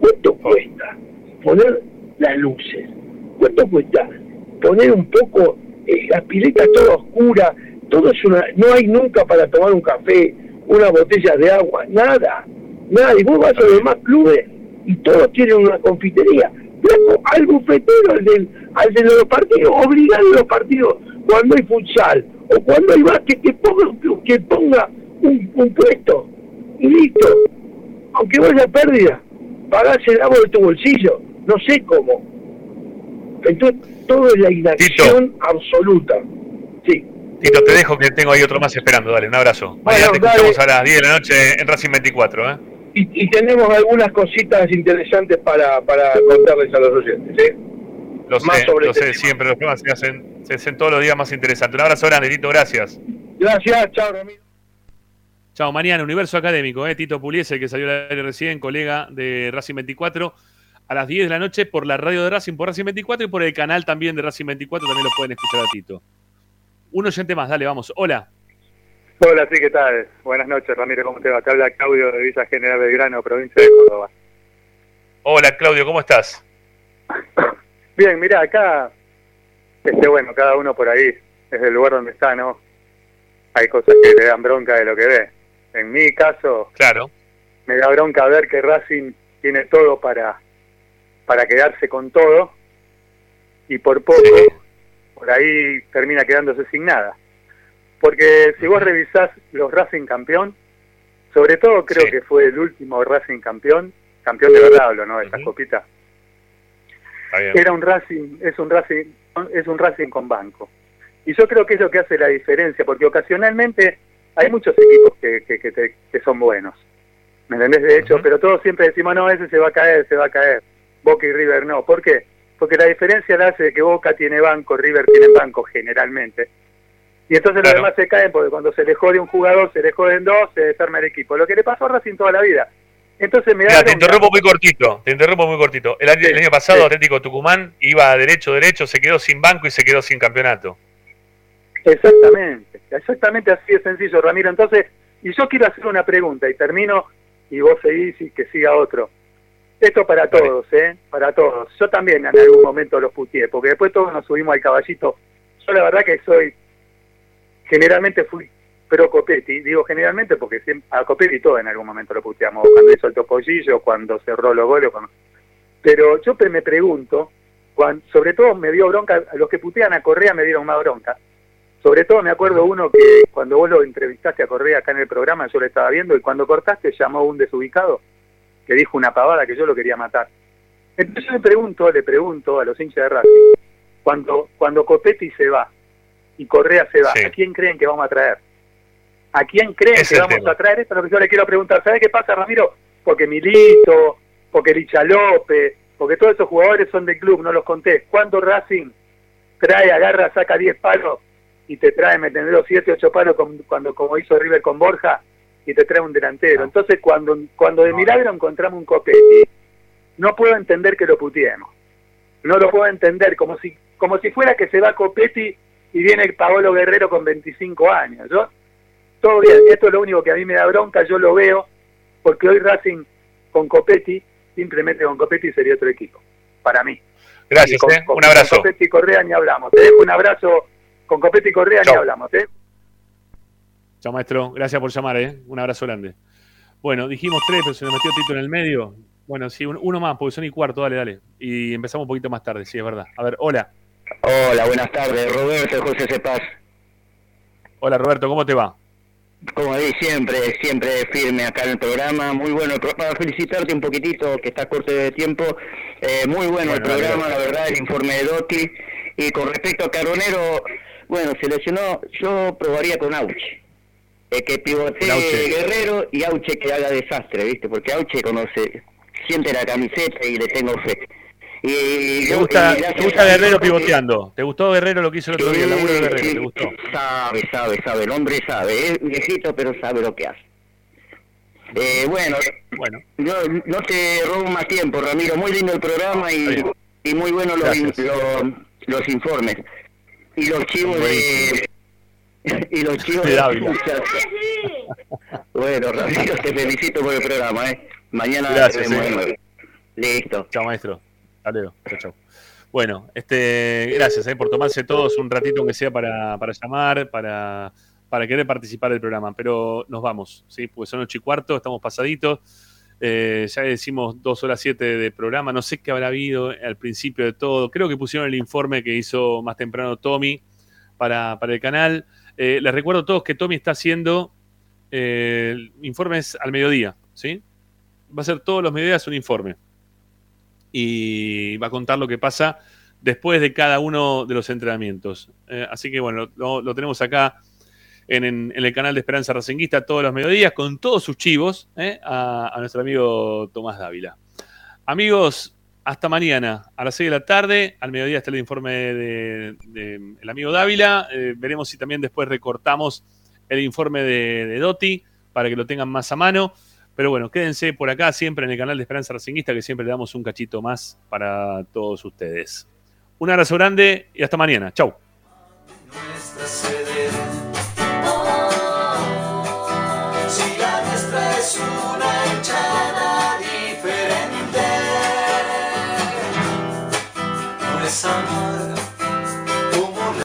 ¿Cuánto cuesta poner las luces? ¿Cuánto cuesta poner un poco eh, las piletas toda oscura? Todo es una, no hay nunca para tomar un café, una botella de agua, nada, nada. Y vos vas a los demás clubes y todos tienen una confitería. Flaco, al bufetero, al, del, al de los partidos, obligar a los partidos cuando hay futsal o cuando hay básquet que ponga, que ponga un, un puesto y listo. Aunque vaya pérdida, pagás el agua de tu bolsillo, no sé cómo. Entonces, todo es la inacción absoluta. Sí. Tito, te dejo que tengo ahí otro más esperando. Dale, un abrazo. Mañana te dale. escuchamos a las 10 de la noche en Racing 24, ¿eh? Y, y tenemos algunas cositas interesantes para, para contarles a los oyentes. ¿eh? Lo Más sé, sobre lo este sé, siempre los programas se hacen, se hacen todos los días más interesantes. Un abrazo grande, Tito, gracias. Gracias, chao, Ramiro. Chao, mañana, Universo Académico, ¿eh? Tito Puliese, que salió al aire recién, colega de Racing 24, a las 10 de la noche por la radio de Racing, por Racing 24 y por el canal también de Racing 24, también lo pueden escuchar a Tito. Un oyente más, dale, vamos. Hola. Hola, sí, ¿qué tal? Buenas noches, Ramiro, ¿cómo te va? Te habla Claudio de Villa General Belgrano, provincia de Córdoba. Hola, Claudio, ¿cómo estás? Bien, mira, acá, este, bueno, cada uno por ahí, desde el lugar donde está, ¿no? Hay cosas que le dan bronca de lo que ve. En mi caso, claro, me da bronca ver que Racing tiene todo para, para quedarse con todo y por poco, por ahí termina quedándose sin nada. Porque si vos revisás los Racing campeón, sobre todo creo que fue el último Racing campeón, campeón de verdad hablo, ¿no? De estas copitas. Era un Racing, es un Racing, es un Racing con banco. Y yo creo que es lo que hace la diferencia, porque ocasionalmente hay muchos equipos que, que, que, te- que son buenos. ¿Me entendés? De hecho, pero todos siempre decimos, no, ese se va a caer, se va a caer. Boca y River no. ¿Por qué? Porque la diferencia la hace de que Boca tiene banco, River tiene banco generalmente. Y entonces los demás se caen porque cuando se le jode un jugador, se le joden dos, se desarma el equipo. Lo que le pasó a Racing toda la vida. Entonces me Mira, te interrumpo muy cortito, te interrumpo muy cortito. El año, el año pasado Atlético Tucumán iba derecho, derecho, se quedó sin banco y se quedó sin campeonato. Exactamente, exactamente así de sencillo, Ramiro. Entonces, y yo quiero hacer una pregunta y termino y vos seguís y que siga otro. Esto para todos, ¿eh? Para todos. Yo también en algún momento los puteé, porque después todos nos subimos al caballito. Yo la verdad que soy, generalmente fui pro Copetti, digo generalmente porque siempre, a Copetti todo en algún momento lo puteamos, cuando hizo el topollillo, cuando cerró los goles, cuando... pero yo me pregunto, cuan- sobre todo me dio bronca, los que putean a Correa me dieron más bronca, sobre todo me acuerdo uno que cuando vos lo entrevistaste a Correa acá en el programa, yo lo estaba viendo y cuando cortaste llamó un desubicado que dijo una pavada que yo lo quería matar. Entonces yo le pregunto, le pregunto a los hinchas de Racing, cuando, cuando Copetti se va y Correa se va, ¿a quién creen que vamos a traer? ¿A quién creen Es que vamos tema. a traer? Esto es lo que yo le quiero preguntar. ¿Sabes qué pasa, Ramiro? Porque Milito, porque Licha López, porque todos esos jugadores son del club, no los conté. ¿Cuándo Racing trae, agarra, saca 10 palos y te trae, me entendés, los 7, 8 palos con- cuando como hizo River con Borja y te trae un delantero? Entonces, cuando cuando de milagro encontramos un Copetti, no puedo entender que lo puteemos. No lo puedo entender, como si como si fuera que se va Copetti y viene el Paolo Guerrero con 25 años. Yo, todo bien, esto es lo único que a mí me da bronca, yo lo veo, porque hoy Racing con Copetti, simplemente con Copetti sería otro equipo, para mí. Gracias, con- ¿eh? con- Un abrazo. Con Copetti y Correa ni hablamos. Te dejo un abrazo, con Copetti y Correa ni hablamos. ¿eh? Chao, maestro. Gracias por llamar, ¿eh? Un abrazo grande. Bueno, dijimos tres, pero se nos metió Tito en el medio. Bueno, sí, un- uno más, porque son y cuarto, dale, dale. Y empezamos un poquito más tarde, sí, es verdad. A ver, hola. Hola, buenas tardes, Roberto José Cepaz. Hola, Roberto, ¿cómo te va? Como di siempre, siempre firme acá en el programa. Muy bueno. Para felicitarte un poquitito, que está corto de tiempo. Eh, muy bueno, el programa, gracias. la verdad, el informe de Dotti. Y con respecto a Carbonero, bueno, seleccionó, yo probaría con Auchi. Eh, que pivotee Auche. Guerrero y Auche que haga desastre, ¿viste? Porque Auche conoce, siente la camiseta y le tengo fe. Y ¿Te gusta, y gracias te gusta Guerrero porque- pivoteando? ¿Te gustó Guerrero lo que hizo el otro día? El laburo de Guerrero, Sí, ¿te gustó? Sabe, sabe, sabe, el hombre sabe, es viejito pero sabe lo que hace. Eh, bueno, bueno, yo no te robo más tiempo, Ramiro, muy lindo el programa y, y muy buenos los, los, los informes. Y los chivos de... Y los chivos De. Bueno, Ramiro, te felicito por el programa, ¿eh? Mañana Gracias, eh. Listo. Chao, maestro. Bueno, este, gracias eh, por tomarse todos un ratito, aunque sea para, para llamar, para, para querer participar del programa. Pero nos vamos, ¿sí? Porque son ocho y cuarto, estamos pasaditos. Eh, ya decimos dos horas siete de programa. No sé qué habrá habido al principio de todo. Creo que pusieron el informe que hizo más temprano Tommy para, para el canal. Eh, les recuerdo a todos que Tommy está haciendo informes al mediodía, ¿sí? Va a ser todos los mediodías un informe y va a contar lo que pasa después de cada uno de los entrenamientos. Eh, así que bueno, lo, lo tenemos acá en, el canal de Esperanza Racinguista todos los mediodías con todos sus chivos eh, a, nuestro amigo Tomás Dávila. Amigos, hasta mañana a las 6 de la tarde. Al mediodía está el informe del de, el amigo Dávila. Eh, veremos si también después recortamos el informe de, de Dotti para que lo tengan más a mano. Pero bueno, quédense por acá siempre en el canal de Esperanza Racinguista, que siempre le damos un cachito más para todos ustedes. Un abrazo grande y hasta mañana. Chau.